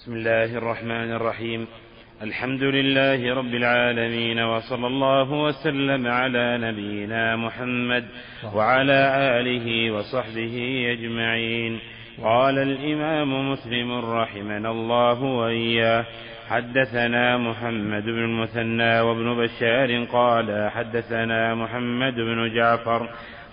بسم الله الرحمن الرحيم. الحمد لله رب العالمين وصلى الله وسلم على نبينا محمد وعلى آله وصحبه أجمعين. قال الإمام مسلم رحمنا الله وإياه حدثنا محمد بن المثنى وابن بشار قال حدثنا محمد بن جعفر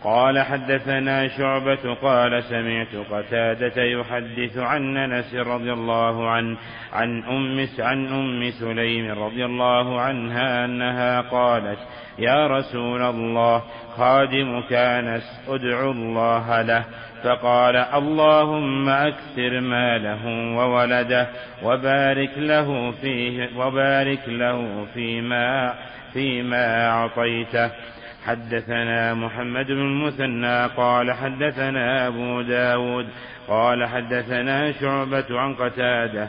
قال حدثنا شعبة قال سمعت قتادة يحدث عن أنس رضي الله عنه عن أم عن أم سليم رضي الله عنها أنها قالت يا رسول الله خادمك أنس أدعو الله له فقال اللهم أكثر ماله وولده وبارك له فيه وبارك له فيما فيما أعطيته. حدثنا محمد بن المثنى قال حدثنا أبو داود قال حدثنا شعبة عن قتادة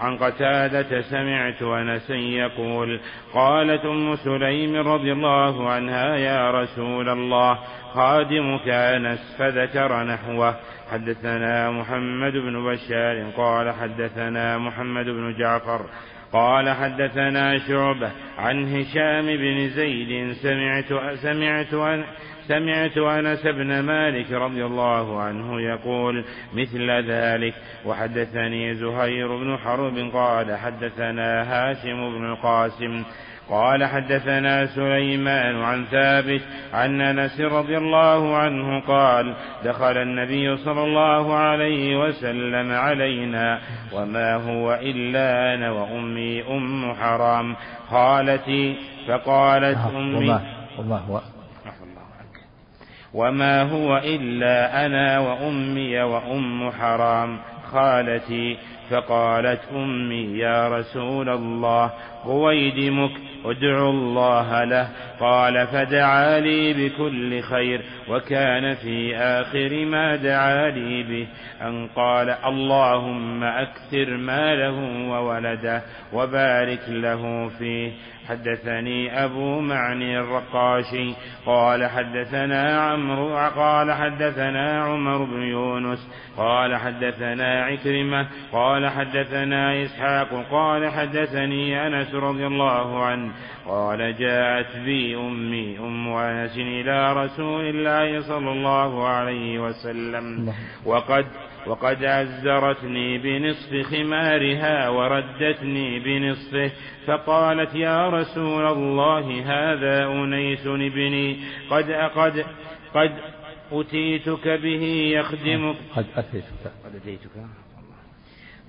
عن قتادة سمعت أنسا يقول قالت أم سليم رضي الله عنها يا رسول الله خادمك أنس فذكر نحوه. حدثنا محمد بن بشار قال حدثنا محمد بن جعفر قال حدثنا شعبة عن هشام بن زيد سمعت سمعت أن سمعت أنس بن مالك رضي الله عنه يقول مثل ذلك. وحدثني زهير بن حرب قال حدثنا هاشم بن القاسم قال حدثنا سليمان عن ثابت عن أنس رضي الله عنه قال دخل النبي صلى الله عليه وسلم علينا وما هو إلا أنا وأمي أم حرام خالتي فقالت أمي وما, وما هو وما هو إلا أنا وأمي وأم حرام خالتي فقالت أمي يا رسول الله رويدمك ادعو الله له. قال فدعا لي بكل خير وكان في آخر ما دعا لي به. أن قال اللهم أكثر ماله وولده وبارك له فيه. حدثني أبو معني الرقاشي قال حدثنا عمرو قال حدثنا عمر بن يونس قال حدثنا عكرمة قال حدثنا إسحاق قال حدثني أنس رضي الله عنه قال جاءت بي أمي أم أنس إلى رسول الله صلى الله عليه وسلم. وقد وقد عزرتني بنصف خمارها وردتني بنصفه فقالت يا رسول الله هذا أنيس ابني قد قد قد أتيتك به يخدمك. قد أتيتك قد أتيتك.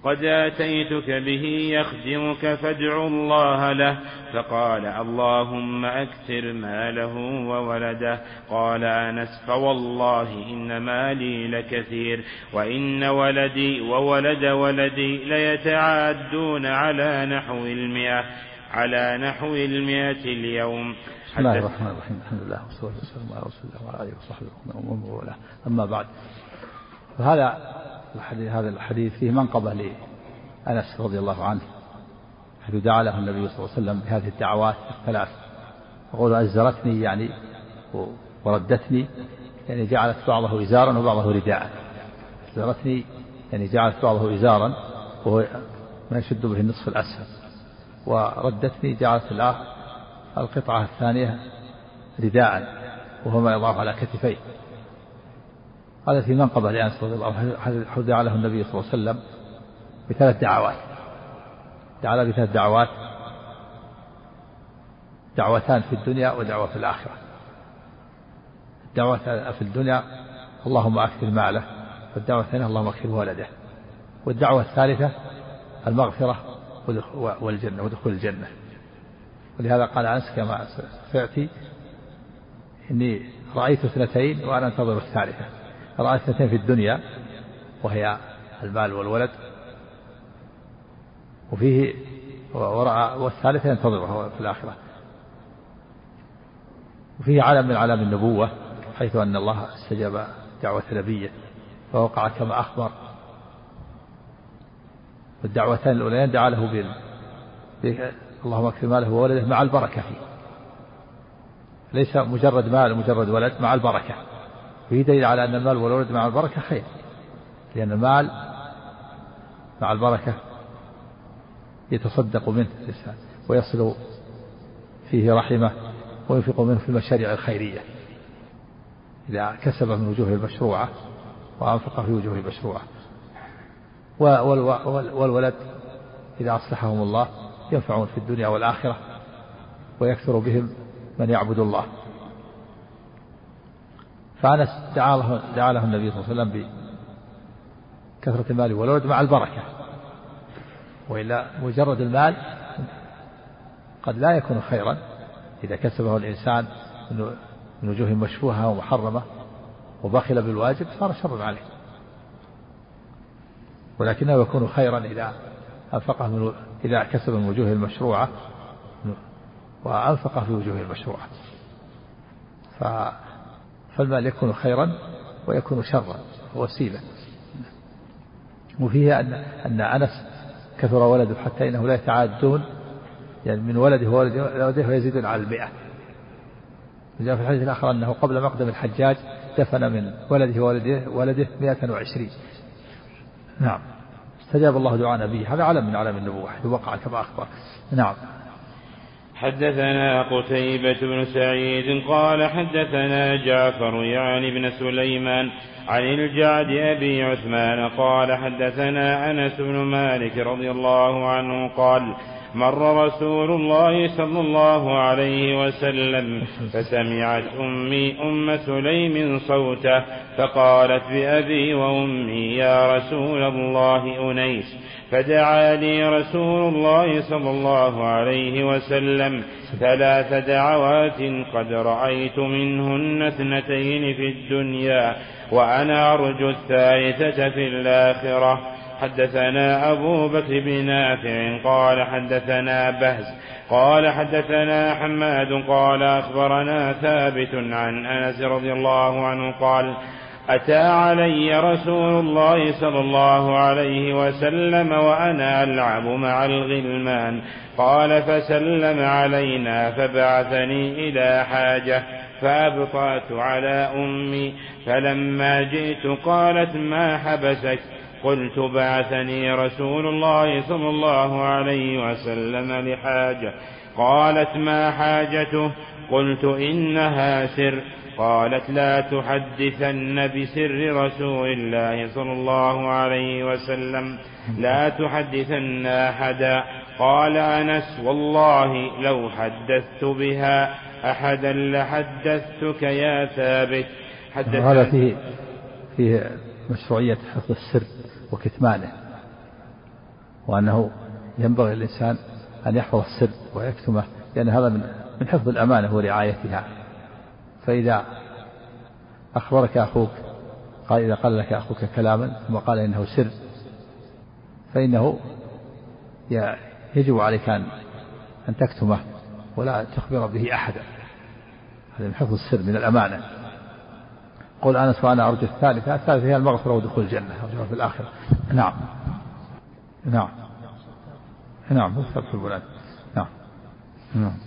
قد آتيتك به يخدمك فادع الله له. فقال اللهم أكثر ماله وولده. قال أنس فوالله إن مالي لكثير وإن ولدي وولد ولدي ليتعادون على نحو المئة على نحو المئة اليوم. بسم الله الرحمن الرحيم. الحمد لله والصلاة والسلام على رسول الله وعلى آله وصحبه ومن أما بعد فهذا الحديث هذا الحديث فيه منقبة لأنس رضي الله عنه حيث دعا له النبي صلى الله عليه وسلم بهذه الدعوات الثلاث. يقول أزرتني يعني وردتني يعني جعلت بعضه إزارا وبعضه رداء. أزرتني يعني جعلت بعضه إزارا وهو ما يشد به النصف الأسفل. وردتني جعلت القطعة الثانية رداء وهو ما يضاف على كتفيه. هذا في منقبة لأنس رضي الله عنه حيث له النبي صلى الله عليه وسلم بثلاث دعوات. دعا بثلاث دعوات دعوتان في الدنيا ودعوة في الآخرة. الدعوة في الدنيا اللهم أكثر ماله والدعوة الثانية اللهم أكثر ولده. والدعوة الثالثة المغفرة والجنة ودخول الجنة. ولهذا قال أنس كما سيأتي إني رأيت اثنتين وأنا أنتظر الثالثة. رأى اثنتين في الدنيا وهي المال والولد. وفيه ورأى والثالثة ينتظره في الآخرة. وفيه علم من علام النبوة حيث أن الله استجاب دعوة نبيه فوقع كما أخبر. والدعوتان الأوليان دعا له بال اللهم اكفي ماله وولده مع البركة فيه. ليس مجرد مال مجرد ولد مع البركة. فيه دليل على أن المال والولد مع البركة خير لأن المال مع البركة يتصدق منه الإنسان ويصل فيه رحمة وينفق منه في المشاريع الخيرية. إذا كسب من وجوه المشروعة وأنفق في وجوه المشروعة. والولد إذا أصلحهم الله ينفعون في الدنيا والآخرة ويكثر بهم من يعبد الله. فأنس دعا له النبي صلى الله عليه وسلم بكثرة المال والولد مع البركة. وإلا مجرد المال قد لا يكون خيرا إذا كسبه الإنسان من وجوه مشفوهة ومحرمة وبخل بالواجب صار شرا عليه. ولكنه يكون خيرا إذا أنفقه من إذا كسب من وجوه المشروعة وأنفق في وجوه المشروعة. ف فالمال يكون خيرا ويكون شرا وسيلة. وفيه أن أن أنس كثر ولده حتى إنه لا يتعادون يعني من ولده وولده ويزيدون على المئة. جاء في الحديث الآخر أنه قبل مقدم الحجاج دفن من ولده وولده ولده 120 نعم. استجاب الله دعاء نبيه. هذا علم من علم النبوة وقع كما أخبر. نعم. حدثنا قتيبة بن سعيد قال حدثنا جعفر يعني بن سليمان عن الجعد أبي عثمان قال حدثنا أنس بن مالك رضي الله عنه قال مر رسول الله صلى الله عليه وسلم فسمعت أمي أم سليم صوته فقالت بأبي وأمي يا رسول الله أنيس فدعا لي رسول الله صلى الله عليه وسلم ثلاث دعوات قد رأيت منهن اثنتين في الدنيا وأنا أرجو الثالثة في الآخرة. حدثنا أبو بكر بن نافع قال حدثنا بهز قال حدثنا حماد قال أخبرنا ثابت عن أنس رضي الله عنه قال أتى علي رسول الله صلى الله عليه وسلم وأنا ألعب مع الغلمان. قال فسلم علينا فبعثني إلى حاجة فأبطأت على أمي. فلما جئت قالت ما حبسك؟ قلت بعثني رسول الله صلى الله عليه وسلم لحاجة. قالت ما حاجته؟ قلت إنها سر. قالت لا تحدثن بسر رسول الله صلى الله عليه وسلم. لا تحدثن أحدا. قال أنس والله لو حدثت بها أحدا لحدثتك يا ثابت. هذا فيه فيه مشروعية حفظ السر وكتمانه. وأنه ينبغي الإنسان أن يحفظ السر ويكتمه لأن هذا من من حفظ الأمانة ورعايتها. فإذا أخبرك أخوك قال إذا قال لك أخوك كلاما ثم قال إنه سر فإنه يجب عليك أن أن تكتمه ولا تخبر به أحدا. هذا من حفظ السر من الأمانة. قول أنس وأنا أرجو الثالثة الثالثة هي المغفرة ودخول الجنة أرجوها في الآخرة. نعم. نعم. نعم. البلاد نعم. نعم.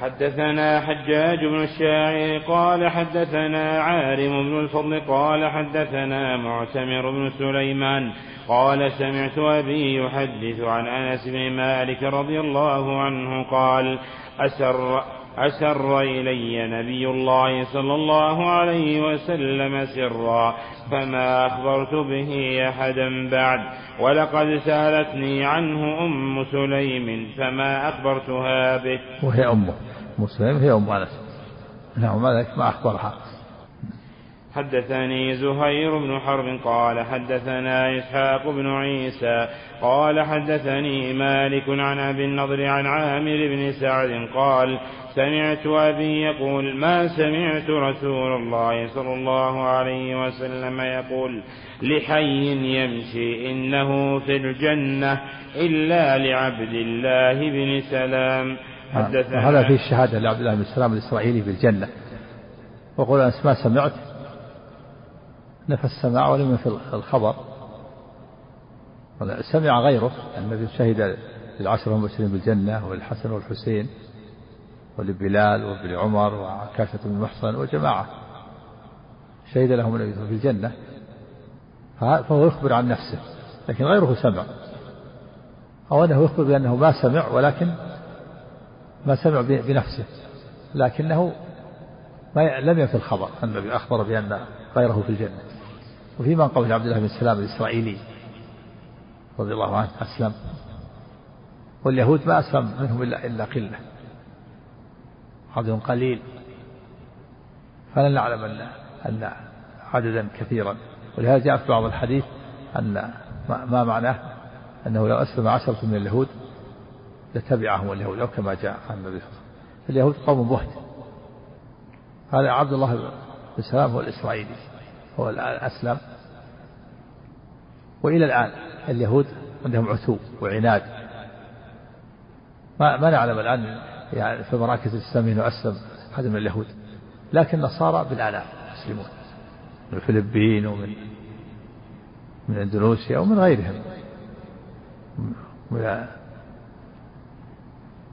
حدثنا حجاج بن الشاعر قال حدثنا عارم بن الفضل قال حدثنا معتمر بن سليمان قال سمعت أبي يحدث عن أنس بن مالك رضي الله عنه قال أسر أسر إلي نبي الله صلى الله عليه وسلم سرا فما أخبرت به أحدا بعد. ولقد سألتني عنه أم سليم فما أخبرتها به؟ وهي أمه أم سليم هي أم أنس. نعم ما أخبرها. حدثني زهير بن حرب قال حدثنا إسحاق بن عيسى قال حدثني مالك عن أبي النضر عن عامر بن سعد قال سمعت أبي يقول ما سمعت رسول الله صلى الله عليه وسلم يقول لحي يمشي إنه في الجنة إلا لعبد الله بن سلام. هذا في الشهادة لعبد الله بن سلام الإسرائيلي بالجنة وقول أنس ما سمعت؟ نفى السماع ولم ينفي الخبر. سمع غيره الذي شهد للعشرة المبشرين بالجنة والحسن والحسين ولبلال وابن عمر وعكاشة بن محصن وجماعة. شهد لهم النبي في الجنة. فهو يخبر عن نفسه لكن غيره سمع. أو أنه يخبر بأنه ما سمع ولكن ما سمع بنفسه لكنه ما لم ينفي الخبر النبي أخبر بأن غيره في الجنة. وفي من قول عبد الله بن سلام الإسرائيلي رضي الله عنه أسلم. واليهود ما أسلم منهم إلا إلا قلة. عدد قليل. فلا نعلم أن أن عددا كثيرا. ولهذا جاء في بعض الحديث أن ما معناه أنه لو أسلم عشرة من اليهود لتبعهم اليهود أو كما جاء عن النبي صلى الله عليه وسلم. اليهود قوم بهت. هذا عبد الله بن سلام هو الإسرائيلي هو أسلم وإلى الآن اليهود عندهم عتو وعناد. ما, ما نعلم الآن يعني في مراكز الإسلام أسلم أحد من اليهود لكن النصارى بالآلاف يسلمون. من الفلبين ومن من إندونيسيا ومن غيرهم.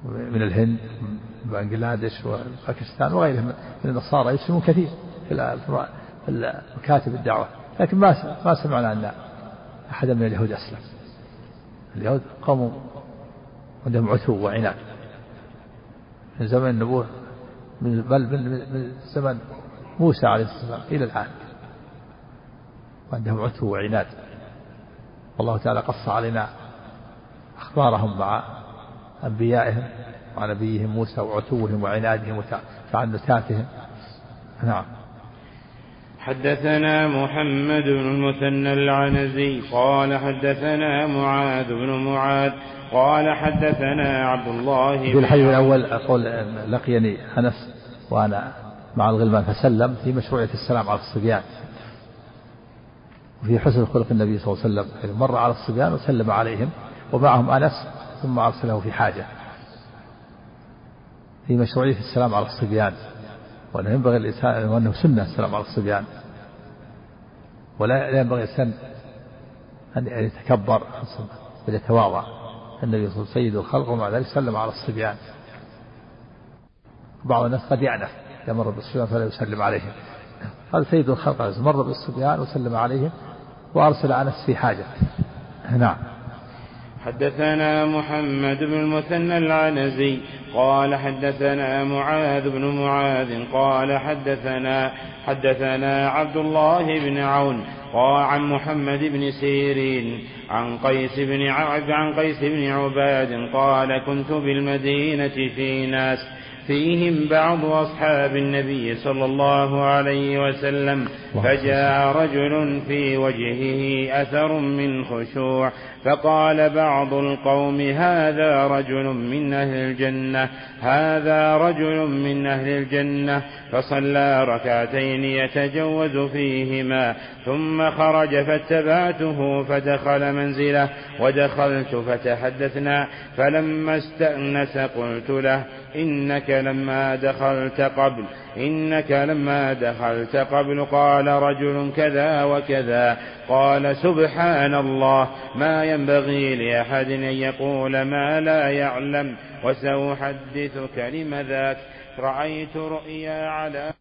من الهند. بنغلاديش وباكستان وغيرهم من النصارى يسلمون كثير في مكاتب الدعوة. لكن ما ما سمعنا أن أحدا من اليهود أسلم. اليهود قوم عندهم عتو وعناد. من زمن النبوة من بل من زمن موسى عليه السلام إلى الآن. وعندهم عتو وعناد. والله تعالى قص علينا أخبارهم مع أنبيائهم. مع نبيهم موسى وعتوهم وعنادهم وتعنتاتهم. نعم. حدثنا محمد بن المثنى العنزي قال حدثنا معاذ بن معاذ قال حدثنا عبد الله في الحديث الأول أقول لقيني أنس وأنا مع الغلمان فسلم في مشروعية السلام على الصبيان. وفي حسن خلق النبي صلى الله عليه وسلم مر على الصبيان وسلم عليهم ومعهم أنس ثم أرسله في حاجة. في مشروعية السلام على الصبيان وأنه ينبغي الإنسان وأنه سنة السلام على الصبيان. ولا ينبغي الإنسان أن يتكبر بل يتواضع. النبي صلى الله عليه وسلم سيد الخلق ومع ذلك سلم على الصبيان. بعض الناس قد يعنف إذا مر بالصبيان فلا يسلم عليهم. هذا سيد الخلق مر بالصبيان وسلم عليهم وأرسل أنس في حاجة. نعم. حدثنا محمد بن المثنى العنزي قال حدثنا معاذ بن معاذ قال حدثنا حدثنا عبد الله بن عون قال عن محمد بن سيرين عن قيس بن عن قيس بن عباد قال كنت بالمدينة في ناس فيهم بعض أصحاب النبي صلى الله عليه وسلم فجاء رجل في وجهه أثر من خشوع فقال بعض القوم هذا رجل من أهل الجنة هذا رجل من أهل الجنة. فصلى ركعتين يتجوز فيهما ثم خرج فاتبعته فدخل منزله ودخلت فتحدثنا فلما استأنس قلت له إنك لما دخلت قبل إنك لما دخلت قبل قال رجل كذا وكذا قال سبحان الله ما ينبغي لأحد أن يقول ما لا يعلم وسأحدثك لم ذاك رأيت رؤيا على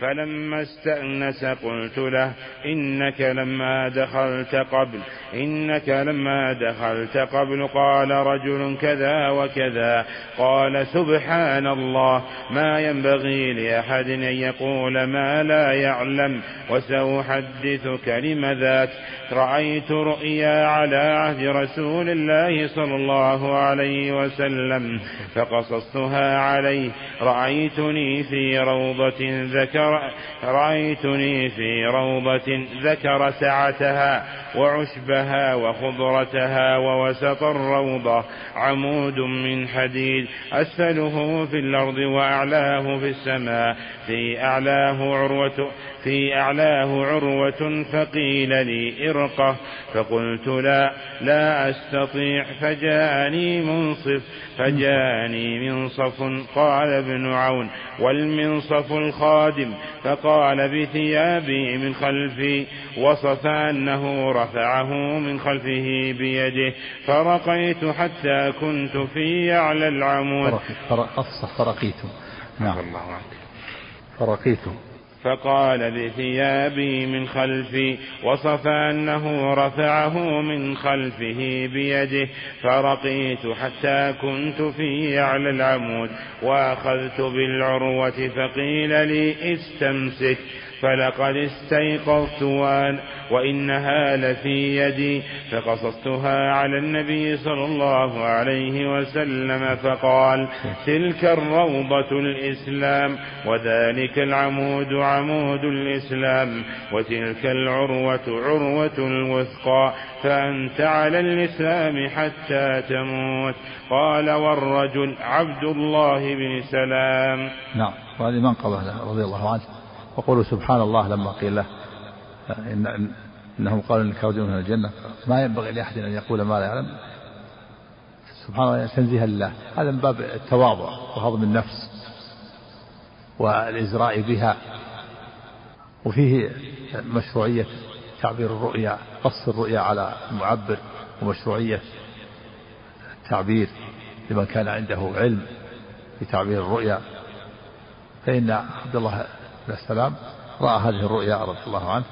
فلما استأنس قلت له إنك لما دخلت قبل إنك لما دخلت قبل قال رجل كذا وكذا قال سبحان الله ما ينبغي لأحد أن يقول ما لا يعلم وسأحدثك لم ذاك رأيت رؤيا على عهد رسول الله صلى الله عليه وسلم فقصصتها عليه رأيتني في روضة ذكر رأيتني في روضة ذكر سعتها وعشبها وخضرتها ووسط الروضة عمود من حديد أسفله في الأرض وأعلاه في السماء. في أعلاه عروة في أعلاه عروة فقيل لي ارقه. فقلت لا لا أستطيع فجاءني منصف. فجاءني منصف قال ابن عون والمنصف الخادم فقال بثيابي من خلفي وصف أنه رفعه من خلفه بيده فرقيت حتى كنت في أعلى العمود. فرقيت نعم. فرقيت. فقال بثيابي من خلفي وصف أنه رفعه من خلفه بيده فرقيت حتى كنت في أعلى العمود وأخذت بالعروة فقيل لي استمسك. فلقد استيقظت وأن وإنها لفي يدي فقصصتها على النبي صلى الله عليه وسلم فقال تلك الروضة الإسلام وذلك العمود عمود الإسلام وتلك العروة عروة الوثقى فأنت على الإسلام حتى تموت. قال والرجل عبد الله بن سلام. نعم وهذه منقبة رضي الله عنه. وقولوا سبحان الله لما قيل له. إن إنهم قالوا إنك من الجنة. ما ينبغي لأحد أن يقول ما لا يعلم. سبحان الله تنزيها لله. هذا من باب التواضع وهضم النفس والإزراء بها. وفيه مشروعية تعبير الرؤيا قص الرؤيا على المعبر ومشروعية التعبير لمن كان عنده علم في تعبير الرؤيا. فإن عبد الله عليه السلام رأى هذه الرؤيا رضي الله عنه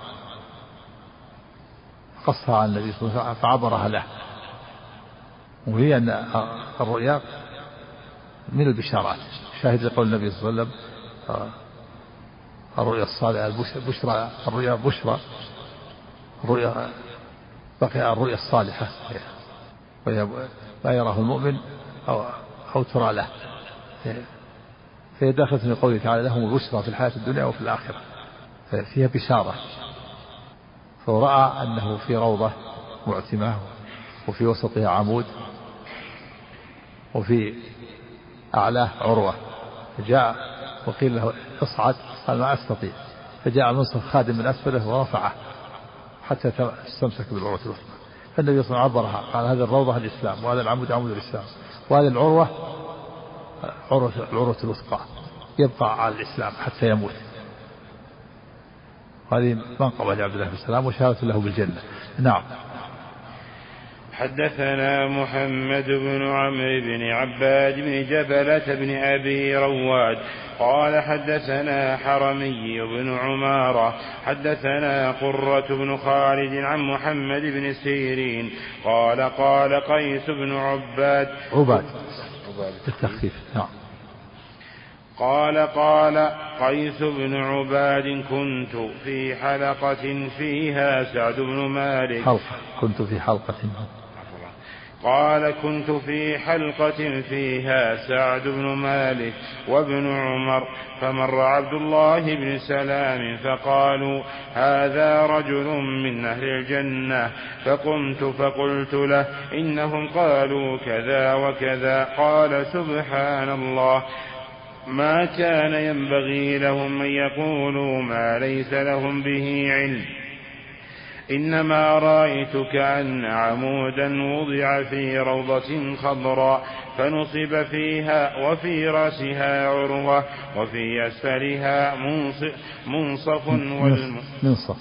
قصها على النبي صلى الله عليه وسلم فعبرها له. وهي أن الرؤيا من البشارات. شاهد لقول النبي صلى الله عليه وسلم الرؤيا الصالحة البشرى الرؤيا بشرى الرؤيا بقي الرؤيا الصالحة وهي لا يراه المؤمن أو أو ترى له. فهي داخلة في قوله تعالى لهم البشرى في الحياة الدنيا وفي الآخرة. فيها بشارة. فرأى أنه في روضة معتمة وفي وسطها عمود وفي أعلاه عروة. فجاء وقيل له اصعد. قال ما أستطيع. فجاء منصف خادم من أسفله ورفعه حتى استمسك بالعروة الوثقى فالنبي صلى الله عليه وسلم عبرها. قال هذه الروضة الإسلام وهذا العمود عمود الإسلام. وهذه العروة عروة العروة الوثقى يبقى على الإسلام حتى يموت. هذه منقبة لعبد الله بن سلام وشهادة له بالجنة. نعم. حدثنا محمد بن عمرو بن عباد بن جبلة بن أبي رواد قال حدثنا حرمي بن عمارة حدثنا قرة بن خالد عن محمد بن سيرين قال قال قيس بن عباد. عباد. بالتخفيف نعم. قال قال قيس بن عباد كنت في حلقة فيها سعد بن مالك. حلقة. كنت في حلقة. قال كنت في حلقة فيها سعد بن مالك وابن عمر فمر عبد الله بن سلام فقالوا هذا رجل من أهل الجنة فقمت فقلت له إنهم قالوا كذا وكذا قال سبحان الله ما كان ينبغي لهم أن يقولوا ما ليس لهم به علم. إنما رأيت كأن عمودا وضع في روضة خضراء فنصب فيها وفي رأسها عروة وفي أسفلها منصف, منصف. والمنصف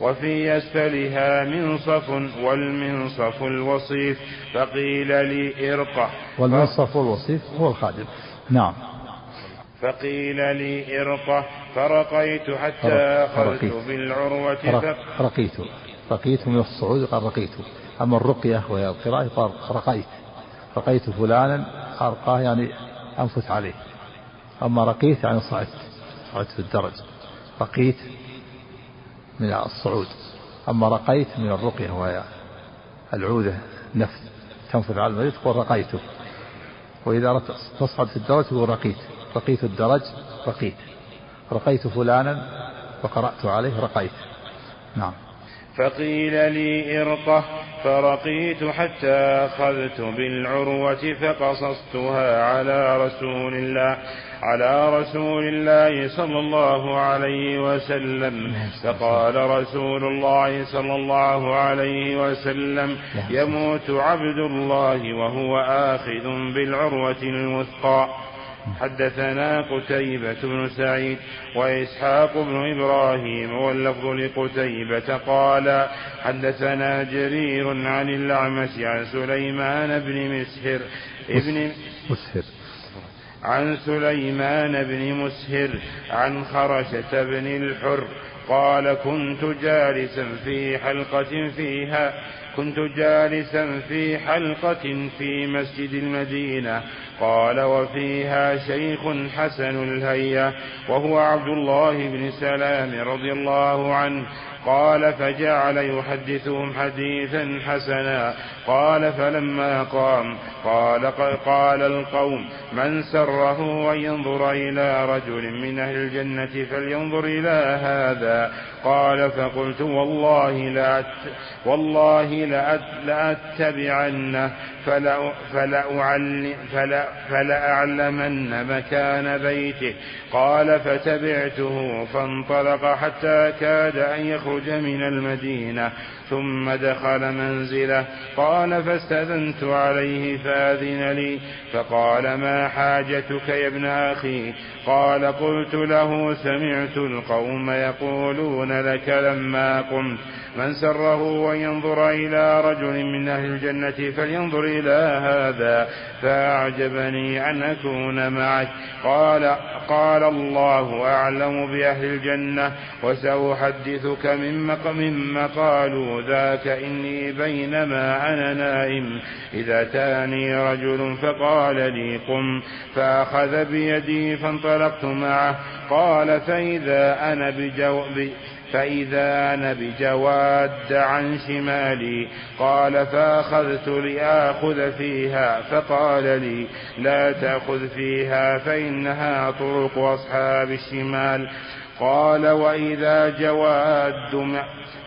وفي أسفلها منصف والمنصف الوصيف فقيل لي ارقه والمنصف والوصيف هو الخادم. نعم. فقيل لي إرقة فرقيت حتى أخذت بالعروة رقيت رقيت من الصعود قال رقيت. أما الرقية وهي القراءة قال رقيت. رقيت فلانا أرقاه يعني أنفث عليه. أما رقيت يعني صعدت. صعدت في الدرج. رقيت من الصعود. أما رقيت من الرقية وهي العودة نفس تنفذ على المريض تقول رقيته. وإذا تصعد في الدرج تقول رقيت. رقيت الدرج رقيت. رقيت فلانا وقرأت عليه رقيت. نعم. فقيل لي إرقه فرقيت حتى أخذت بالعروة فقصصتها على رسول الله على رسول الله صلى الله عليه وسلم. فقال رسول الله صلى الله عليه وسلم يموت عبد الله وهو آخذ بالعروة الوثقى. حدثنا قتيبة بن سعيد وإسحاق بن إبراهيم واللفظ لقتيبة قال حدثنا جرير عن الأعمش عن سليمان بن مسهر ابن مسهر. عن سليمان بن مسهر عن خرشة بن الحر قال كنت جالسا في حلقة فيها كنت جالسا في حلقة في مسجد المدينة. قال وفيها شيخ حسن الهيئة وهو عبد الله بن سلام رضي الله عنه. قال فجعل يحدثهم حديثا حسنا. قال فلما قام قال قال القوم من سره أن ينظر إلى رجل من أهل الجنة فلينظر إلى هذا قال فقلت والله لأت والله لأت لأتبعنه فلأعلمن مكان بيته قال فتبعته فانطلق حتى كاد أن يخرج من المدينة ثم دخل منزله. قال فاستذنت عليه فأذن لي. فقال ما حاجتك يا ابن أخي؟ قال قلت له سمعت القوم يقولون لك لما قمت. من سره أن ينظر إلى رجل من أهل الجنة فلينظر إلى هذا فأعجبني أن أكون معك. قال قال الله أعلم بأهل الجنة وسأحدثك مما قالوا ذاك إني بينما أنا نائم. إذا أتاني رجل فقال لي قم فأخذ بيدي فانطلقت معه. قال فإذا أنا بجو فإذا أنا بجواد عن شمالي. قال فأخذت لآخذ فيها فقال لي لا تأخذ فيها فإنها طرق أصحاب الشمال. قال وإذا جواد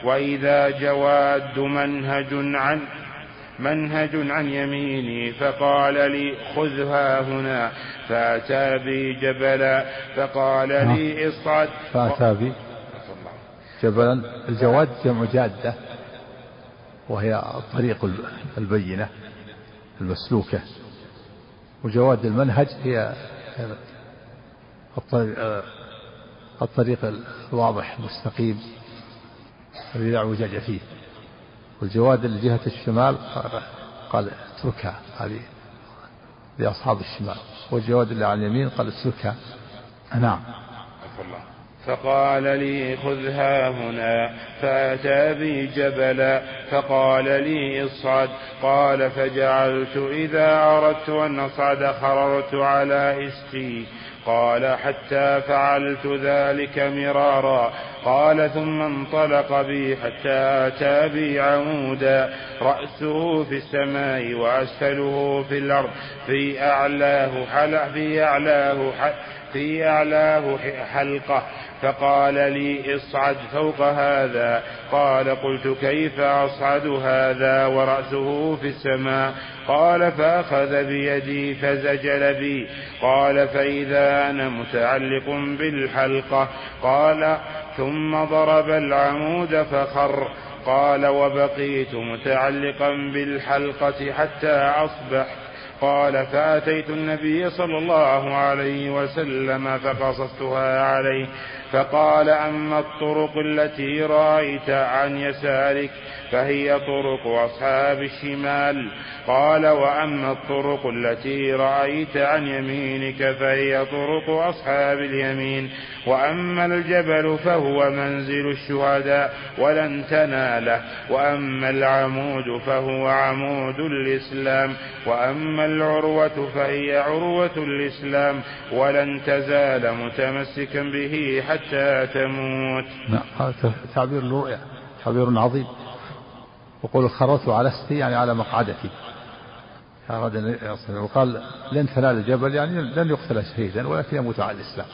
وإذا جواد منهج عن منهج عن يميني فقال لي خذها هنا فأتى بي جبلا فقال لي اصعد. فأتى بي جبلا. الجواد جمع جادة وهي الطريق البينة المسلوكة وجواد المنهج هي الطريق, الطريق الواضح المستقيم الذي لا اعوجاج فيه. والجواد اللي جهة الشمال قال اتركها هذه لأصحاب الشمال. والجواد اللي على اليمين قال اتركها. نعم. فقال لي خذها هنا فأتى بي جبلا. فقال لي اصعد. قال فجعلت إذا أردت أن أصعد خررت على إستي. قال حتى فعلت ذلك مرارا. قال ثم انطلق بي حتى أتى بي عمودا. رأسه في السماء وأسفله في الأرض. في أعلاه حلق في أعلاه حلقة. فقال لي اصعد فوق هذا. قال قلت كيف أصعد هذا ورأسه في السماء؟ قال فأخذ بيدي فزجل بي. قال فإذا أنا متعلق بالحلقة. قال ثم ضرب العمود فخر. قال وبقيت متعلقا بالحلقة حتى أصبحت. قال فأتيت النبي صلى الله عليه وسلم فقصصتها عليه. فقال أما الطرق التي رأيت عن يسارك فهي طرق أصحاب الشمال. قال وأما الطرق التي رأيت عن يمينك فهي طرق أصحاب اليمين. وأما الجبل فهو منزل الشهداء ولن تناله. وأما العمود فهو عمود الإسلام. وأما العروة فهي عروة الإسلام. ولن تزال متمسكا به حتى تموت. نعم هذا تعبير الرؤيا تعبير عظيم. وقول خرجت على استي يعني على مقعدتي. أراد وقال لن تنال الجبل يعني لن يقتل شهيدا ولكن يموت على الإسلام.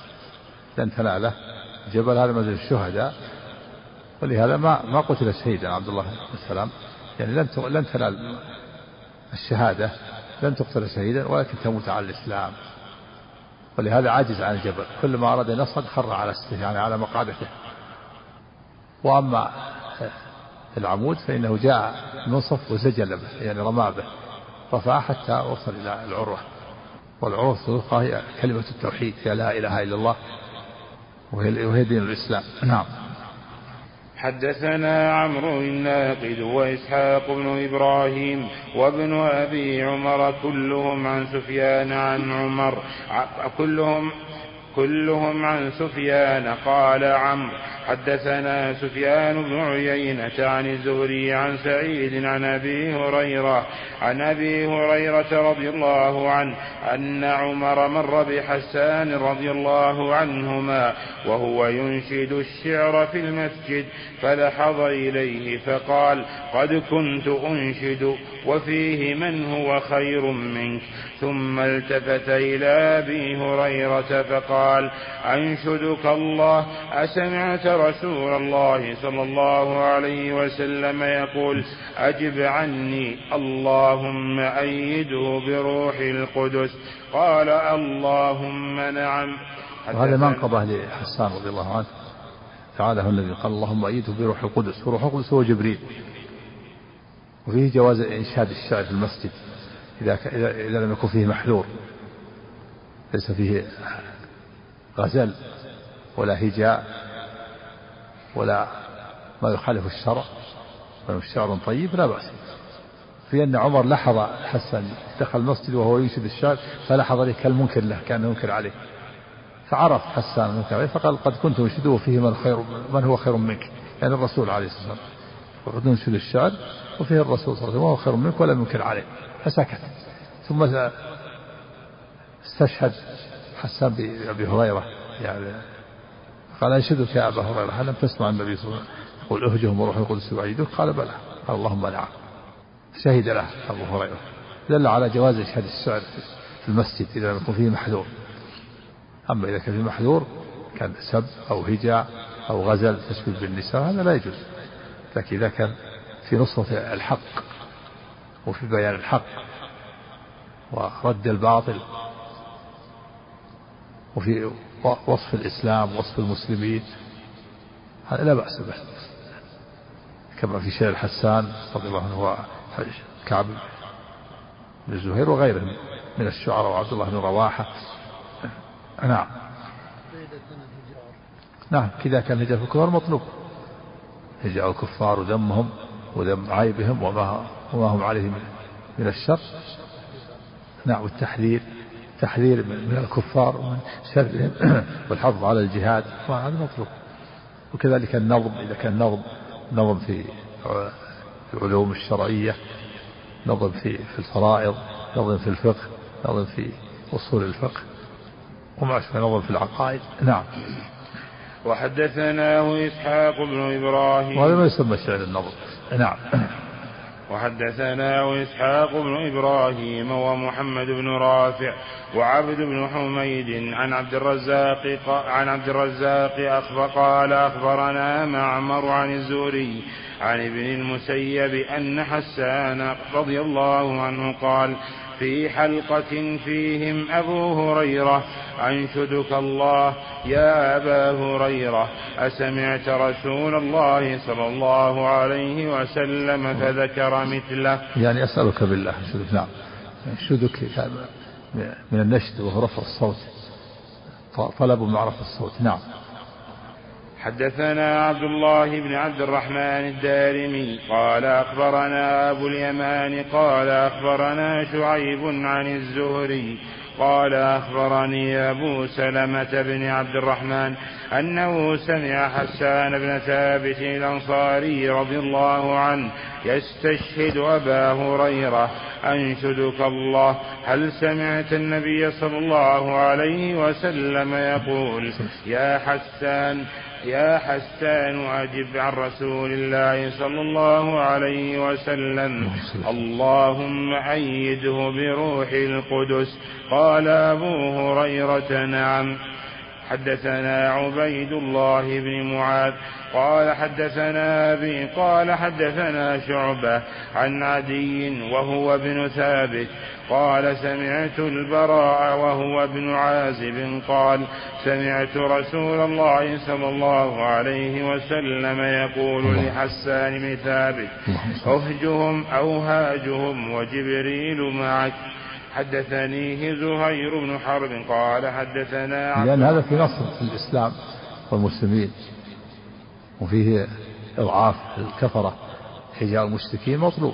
لن تناله جبل هذا منزل الشهداء. ولهذا ما ما قتل شهيدا عبد الله السلام. يعني لن لن تنال الشهادة لن تقتل شهيدا ولكن تموت على الإسلام. ولهذا عاجز عن الجبل. كل ما أراد أن يصعد خر على يعني على مقعدته. وأما العمود فإنه جاء نصف وزجل به يعني رمى به. رفع حتى وصل إلى العروة. والعروة الوثقى هي كلمة التوحيد هي لا إله إلا الله. وهي, وهي دين الإسلام. نعم. حدثنا عمرو الناقد وإسحاق بن إبراهيم وابن أبي عمر كلهم عن سفيان عن عمر. كلهم كلهم عن سفيان قال عمرو. حدثنا سفيان بن عيينة عن الزهري عن سعيد عن أبي هريرة عن أبي هريرة رضي الله عنه أن عمر مر بحسان رضي الله عنهما وهو ينشد الشعر في المسجد فلحظ إليه فقال قد كنت أنشد وفيه من هو خير منك. ثم التفت إلى أبي هريرة فقال أنشدك الله؟ أسمعت رسول الله صلى الله عليه وسلم يقول أجب عني اللهم أيده بروح القدس. قال اللهم نعم. وهذا منقبة لحسان رضي الله عنه. تعالى هو الذي قال اللهم أيده بروح القدس. وروح القدس هو جبريل. وفيه جواز إنشاد الشعر في المسجد إذا إذا لم يكن فيه محذور. ليس فيه غزل ولا هجاء ولا ما يخالف الشرع. ولو شعر طيب لا بأس. في أن عمر لحظ حسن دخل المسجد وهو ينشد الشعر فلحظ ذلك كالمنكر له كان ينكر عليه. فعرف حسان المنكر عليه فقال قد كنت أنشده فيه من خير من هو خير منك. يعني الرسول عليه الصلاة والسلام وقد ننشد الشعر وفيه الرسول صلى الله عليه وسلم وهو خير منك ولم ينكر عليه فسكت. ثم استشهد حسان بأبي هريرة. يعني قال أنشدك يا أبا هريرة؟ هل لم تسمع النبي صلى الله عليه وسلم يقول اهجهم وروح القدس يعيدك قال بلى. قال اللهم نعم شهد له أبو هريرة. دل على جواز إشهاد الشعر في المسجد إذا لم يكن فيه محذور. أما إذا كان فيه محذور كان سب أو هجاء أو غزل تشبيه بالنساء هذا لا يجوز. لكن إذا كان في نصرة الحق وفي بيان الحق ورد الباطل وفي وصف الإسلام وصف المسلمين. هذا لا بأس به. كما في شعر حسان رضي الله عنه كعب بن الزهير وغيره من الشعراء وعبد الله بن رواحة. نعم. نعم كذا كان هجاء الكفار مطلوب. هجاء الكفار ودمهم ودم عيبهم وما وما هم عليه من, من الشر. نعم والتحذير. تحذير من الكفار ومن شرهم والحظ على الجهاد. هذا مطلوب. وكذلك النظم إذا كان نظم نظم في العلوم الشرعية نظم في في الفرائض نظم في الفقه نظم في أصول الفقه وما أشبه نظم في العقائد. نعم. وحدثناه إسحاق بن إبراهيم. وهذا ما يسمى شعر النظم. نعم. وحدثنا إسحاق بن إبراهيم ومحمد بن رافع وعبد بن حميد عن عبد الرزاق عن عبد الرزاق أخبر قال أخبرنا معمر عن الزهري عن ابن المسيب أن حسان رضي الله عنه قال في حلقة فيهم أبو هريرة أنشدك الله يا أبا هريرة أسمعت رسول الله صلى الله عليه وسلم فذكر مثله. يعني أسألك بالله أنشدك نعم. أنشدك من النشد وهو رفع الصوت طلب معرفة الصوت نعم. حدثنا عبد الله بن عبد الرحمن الدارمي قال أخبرنا أبو اليمان قال أخبرنا شعيب عن الزهري قال أخبرني أبو سلمة بن عبد الرحمن أنه سمع حسان بن ثابت الأنصاري رضي الله عنه يستشهد أبا هريرة أنشدك الله هل سمعت النبي صلى الله عليه وسلم يقول يا حسان يا حسان أجب عن رسول الله صلى الله عليه وسلم. اللهم أيده بروح القدس. قال أبو هريرة نعم. حدثنا عبيد الله بن معاذ قال حدثنا أبي قال حدثنا شعبة عن عدي وهو ابن ثابت قال سمعت البراء وهو ابن عازب قال سمعت رسول الله صلى الله عليه وسلم يقول لحسان بن ثابت أهجهم أو هاجهم وجبريل معك. حدثنيه زهير بن حرب قال حدثنا لأن هذا في نصر في الإسلام والمسلمين وفيه إضعاف الكفرة حجاب المشركين مطلوب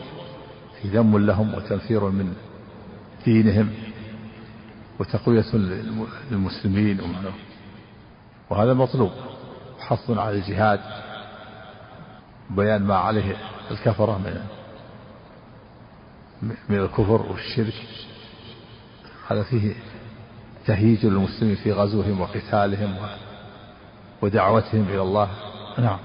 في ذم لهم وتنفير من دينهم وتقوية للمسلمين وهذا مطلوب حث على الجهاد بيان ما عليه الكفرة من من الكفر والشرك. هذا فيه تهييج للمسلمين في غزوهم وقتالهم ودعوتهم إلى الله. نعم.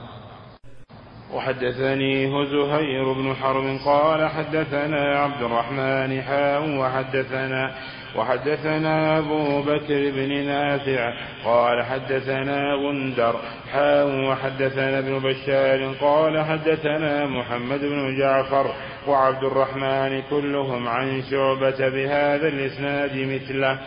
وحدثني زهير بن حرب قال حدثنا عبد الرحمن حاء وحدثنا وحدثنا أبو بكر بن نافع قال حدثنا غندر حاء وحدثنا ابن بشار قال حدثنا محمد بن جعفر وعبد الرحمن كلهم عن شعبة بهذا الإسناد مثله.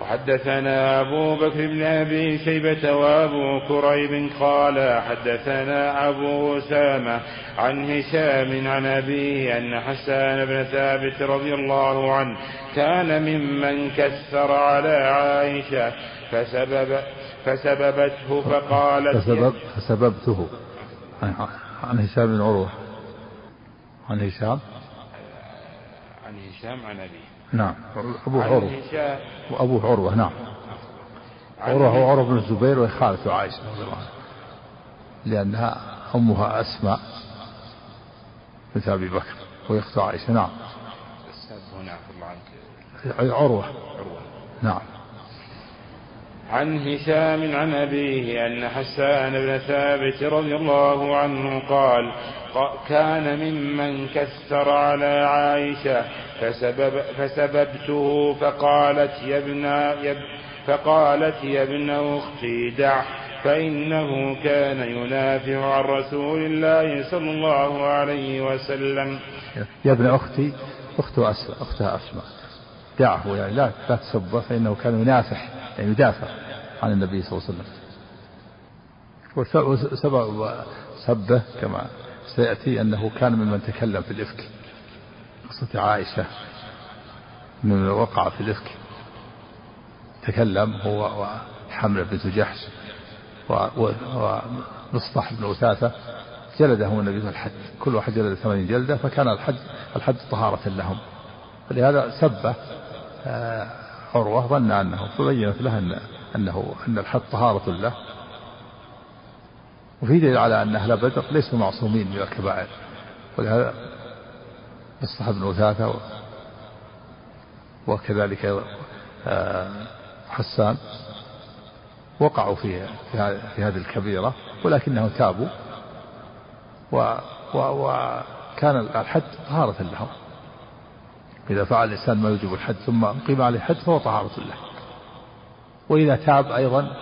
وحدثنا أبو بكر بن أبي شيبة وأبو كريب قال حدثنا أبو أسامة عن هشام عن أبيه أن حسان بن ثابت رضي الله عنه كان ممن كسر على عائشة فسبب فسببته فقالت فسبب فسببته. عن هشام بن عروة. عن هشام؟ عن هشام عن أبيه. نعم. أبوه عروة. وأبوه عروة نعم. عروة هو عروة بن الزبير خالة عائشة رضي الله عنها. لأنها أمها أسماء بنت أبي بكر وهي أخت عائشة نعم. هنا الله عنك. عروة. عروة. نعم. عن هشام عن أبيه أن حسان بن ثابت رضي الله عنه قال كان ممن كسر على عائشة فسبب فسببته فقالت يا ابن فقالت يا ابن أختي دع فإنه كان ينافع عن رسول الله صلى الله عليه وسلم. يا ابن أختي أخت أسماء أختها أسماء. دعه يعني لا لا تسبه فإنه كان ينافح يعني يدافع عن النبي صلى الله عليه وسلم. وسبب سبه كما سيأتي أنه كان ممن تكلم في الإفك. قصة عائشة من وقع في الإفك. تكلم هو وحملة بنت جحش ومصطح بن أثاثة. جلدهم النبي في الحد كل واحد جلد ثمانين جلدة فكان الحد الحد طهارة لهم. فلهذا سب آه، عروة ظن أنه فبينت له أن أنه أن الحد طهارة له. وفي دليل على أن أهل بدر ليسوا معصومين من الكبائر. ولهذا مصطفى بن وثاثة وكذلك آه، حسان وقعوا في في هذه الكبيرة ولكنهم تابوا. وكان الحد طهارة لهم. إذا فعل الإنسان ما يوجب الحد ثم قيم عليه الحد فهو طهارة له وإذا تاب أيضا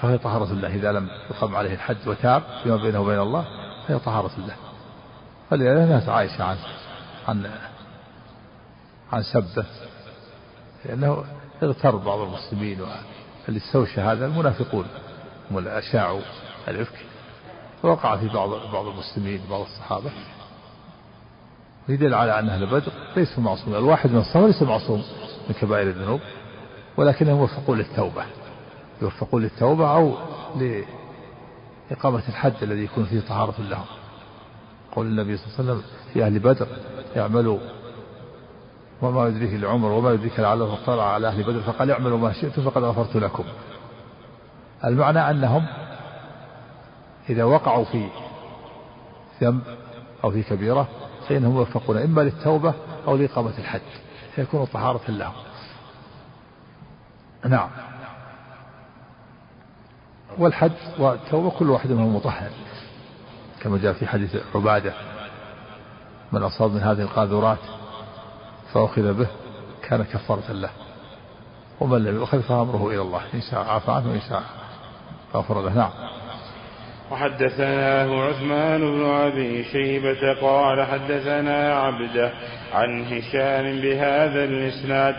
فهي طهارة الله. إذا لم يقم عليه الحد وتاب فيما بينه وبين الله فهي طهارة الله. فلذلك نهت عائشة عن عن عن سبه لأنه اغتر بعض المسلمين واللي استوشى هذا المنافقون هم اللي أشاعوا الإفك ووقع في بعض بعض المسلمين بعض الصحابة. يدل على أن أهل بدر ليسوا معصومين. الواحد من الصحابة ليس معصوم من كبائر الذنوب ولكنهم يوفقون للتوبة. يوفقون للتوبة أو لإقامة الحد الذي يكون فيه طهارة لهم. قول النبي صلى الله عليه وسلم في أهل بدر يعملوا وما يدريك لعمر وما يدريك لعله اطلع على أهل بدر. فقال اعملوا ما شئتم فقد غفرت لكم. المعنى أنهم إذا وقعوا في ذنب أو في كبيرة فإنهم يوفقون إما للتوبة أو لإقامة الحد فيكون طهارة لهم. نعم. والحج والتوبة كل واحد منهم مطهر كما جاء في حديث عبادة من أصاب من هذه القاذورات فأخذ به كان كفارة له ومن لم يؤخذ فأمره إلى الله إن شاء عفى عنه وإن شاء غفر له. نعم. وحدثناه عثمان بن أبي شيبة قال حدثنا عبده عن هشام بهذا الإسناد.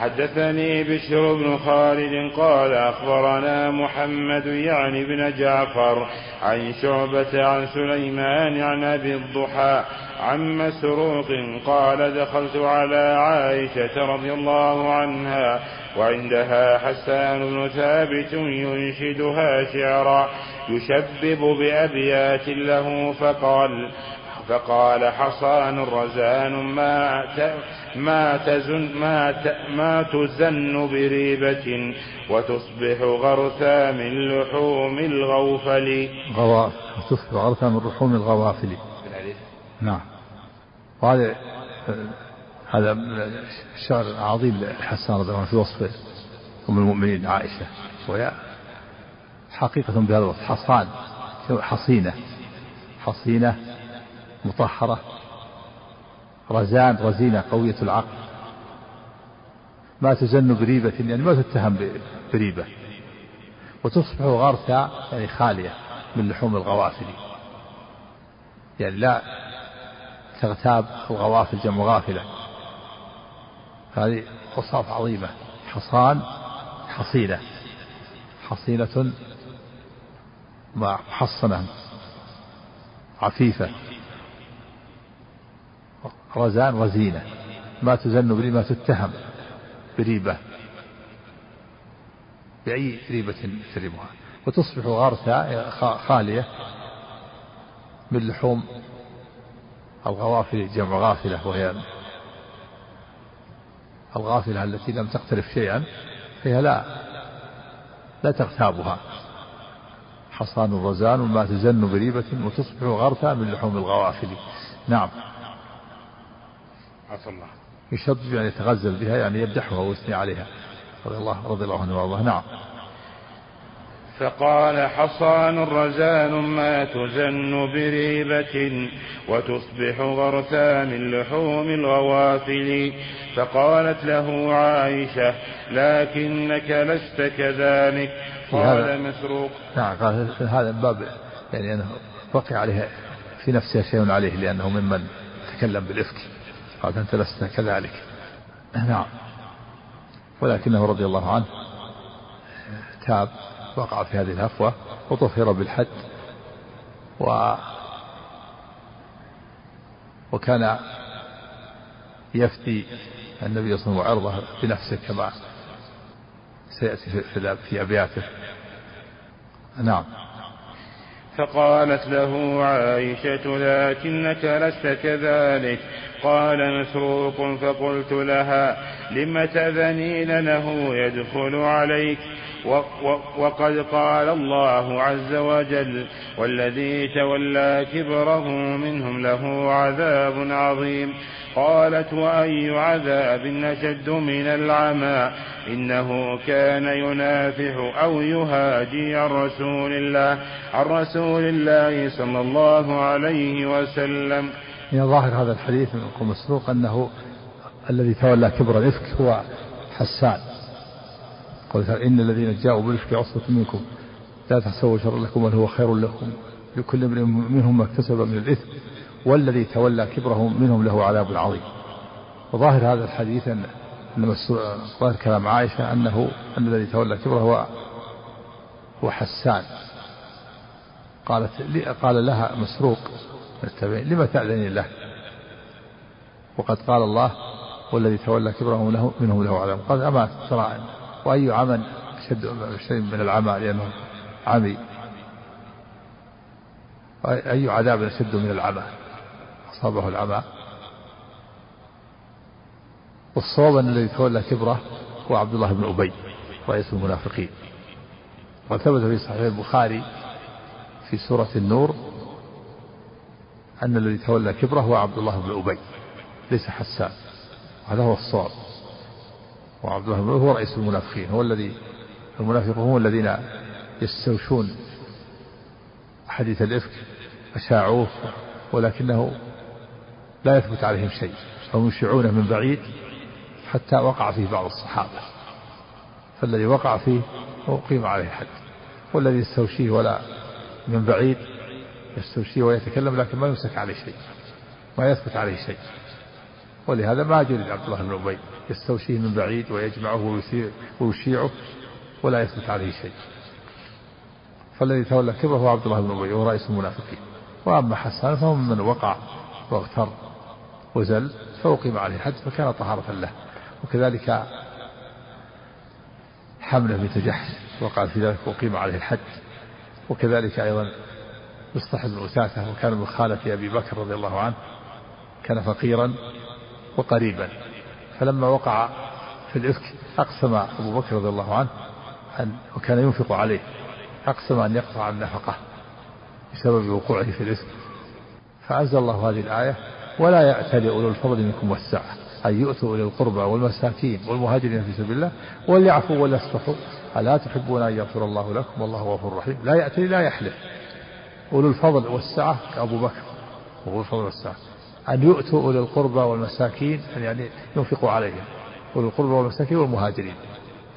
حدثني بشر بن خالد قال أخبرنا محمد يعني بن جعفر عن شعبة عن سليمان عن أبي الضحى عن مسروق قال دخلت على عائشة رضي الله عنها وعندها حسان بن ثابت ينشدها شعرا. يشبب بأبيات له فقال فقال حصان رزان ما ما تزن ما ما تزن بريبة وتصبح غرثا من لحوم الغوفل. غواف وتصبح غرثا من لحوم الغوافل. نعم. وهذا هذا الشعر العظيم لحسان رضي الله عنه في وصف أم المؤمنين عائشة. وهي حقيقة بهذا الوصف. حصان. حصينة. حصينة مطهرة. رزان رزينة قوية العقل. ما تزن بريبة يعني ما تتهم بريبة. وتصبح غرثا يعني خالية من لحوم الغوافل. يعني لا تغتاب الغوافل جمع غافلة. هذه أوصاف عظيمة. حصان حصينة. حصينة محصنة عفيفة رزان رزينة ما تزن بريبة ما تتهم بريبة بأي ريبة تريبها وتصبح غارثة خالية من لحوم الغوافل جمع غافلة وهي الغافلة التي لم تقترف شيئا فهي لا لا تغتابها. حصان رزان ما تزن بريبة وتصبح غرثا من لحوم الغوافل. نعم. عفى الله. يشطب يعني يتغزل بها يعني يمدحها ويثني عليها. رضي الله رضي الله عنه وأرضاه. نعم. فقال حصان رزان ما تزن بريبة وتصبح غرثا من لحوم الغوافل. فقالت له عائشة لكنك لست كذلك. قال مسروق. نعم قال هذا باب يعني أنه وقع عليه في نفسها شيء عليه لأنه ممن تكلم بالإفك. قال أنت لست كذلك. نعم. ولكنه رضي الله عنه تاب وقع في هذه الهفوة وطهر بالحد و وكان يفتي النبي صلى الله عليه وسلم عرضه بنفسه كما سيأتي في, في أبياته. نعم. فقالت له عائشة لكنك لست كذلك. قال مسروق فقلت لها لم تذنين له يدخل عليك؟ وقد قال الله عز وجل والذي تولى كبره منهم له عذاب عظيم. قالت وأي عذاب أشد من العمى إنه كان ينافح أو يهاجي عن رسول الله عن رسول الله صلى الله عليه وسلم. من ظاهر هذا الحديث من أم مسروق أنه الذي تولى كبر الإفك هو حسان. قلت إن الذين جاءوا بالإفك عصبة منكم لا تحسبوا شر لكم بل هو خير لكم. لكل امرئ منهم ما اكتسب من الإثم. والذي تولى كبره منهم له عذاب عظيم. وظاهر هذا الحديث أن ظاهر كلام عائشة أنه أن الذي تولى كبره هو هو حسان. قالت قال لها مسروق التابعين لما تأذنين له؟ وقد قال الله والذي تولى كبره له منهم له عذاب. قال أما ترى وأي عمل أشد من العمى لأنه عمي. أي عذاب أشد من العمى أصابه العمى والصواب أن الذي تولى كبره هو عبد الله بن أبي رئيس المنافقين. وثبت في صحيح البخاري في سورة النور أن الذي تولى كبره هو عبد الله بن أبي ليس حسان. هذا هو الصواب. وعبد الله بن أبي هو رئيس المنافقين هو الذي المنافقون هم الذين يستوشون حديث الإفك أشاعوه ولكنه لا يثبت عليهم شيء. هم يشيعونه من بعيد حتى وقع فيه بعض الصحابة. فالذي وقع فيه أقيم عليه الحد والذي يستوشيه ولا من بعيد يستوشيه ويتكلم لكن ما يمسك عليه شيء. ما يثبت عليه شيء. ولهذا ما جلد عبد الله بن أبي يستوشيه من بعيد ويجمعه ويشيعه ولا يثبت عليه شيء. فالذي تولى كبره هو عبد الله بن أبي وهو رئيس المنافقين. وأما حسان فهو من وقع واغتر. وزل فأقيم عليه الحد فكان طهارة له. وكذلك حملة بنت جحش وقع في ذلك وقيم عليه الحد. وكذلك أيضا مصطح بن أساسة وكان من خالة أبي بكر رضي الله عنه كان فقيرا وقريبا. فلما وقع في الإفك أقسم أبو بكر رضي الله عنه أن وكان ينفق عليه أقسم أن يقطع النفقة بسبب وقوعه في الإفك. فأنزل الله هذه الآية ولا يأتل أولو الفضل منكم والسعة أن يؤتوا أولي القربى والمساكين والمهاجرين في سبيل الله وليعفوا وليصفحوا ألا تحبون أن يغفر الله لكم؟ والله غفور رحيم. لا يأتي لا يحلف. أولو الفضل والسعة كأبو بكر أولو الفضل والسعة. أن يؤتوا أولي القربى والمساكين يعني ينفقوا عليهم. أولي القربى والمساكين والمهاجرين.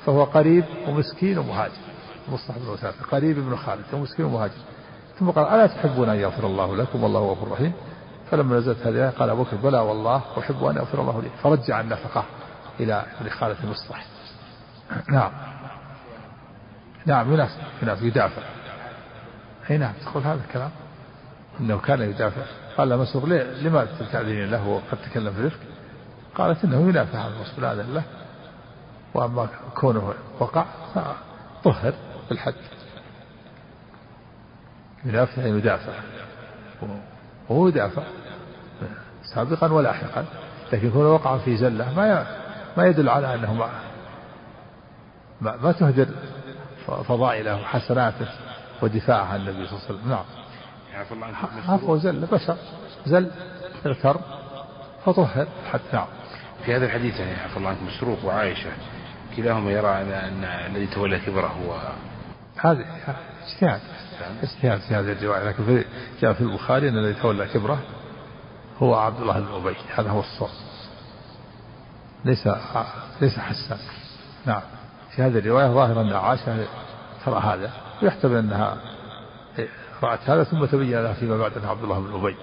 فهو قريب ومسكين ومهاجر. مصطفى بن قريب ابن خالد ومسكين ومهاجر. ثم قال ألا تحبون أن يغفر الله لكم؟ والله غفور رحيم. فلما نزلت هذه الآية قال أبو بكر بلى والله أحب أن يغفر الله لي. فرجع النفقة إلى ابن خالد المصطح نعم. نعم ينافق ينافق يدافع. أي نعم تقول هذا الكلام؟ إنه كان يدافع. قال له مسروق ليه؟ لما تعذرين له وقد تكلم في الرفق قالت إنه يدافع عن الرسول هذا الله وأما كونه وقع فطهر بالحد يدافع يدافع. وهو يدافع. سابقا ولاحقا لكن كونه وقع في زلة ما ما يدل على أنه ما ما, ما تهدر فضائله وحسناته ودفاعه عن النبي صلى الله عليه وسلم. نعم. عفوا زل بشر. زل اغتر فطهر حتى. نعم. في هذا الحديث يعني عفوا الله عنك مسروق وعائشة كلاهما يرى أن الذي تولى كبره هو هذا اجتهاد. اجتهاد في هذه الرواية. لكن في جاء في البخاري أن الذي تولى كبره هو عبد الله بن أبي هذا هو الصوت ليس ليس حسان. نعم. في هذه الرواية ظاهر أن عائشة ترى هذا ويحتمل أنها رأت هذا ثم تبين لها فيما بعد أنه عبد الله بن أبي.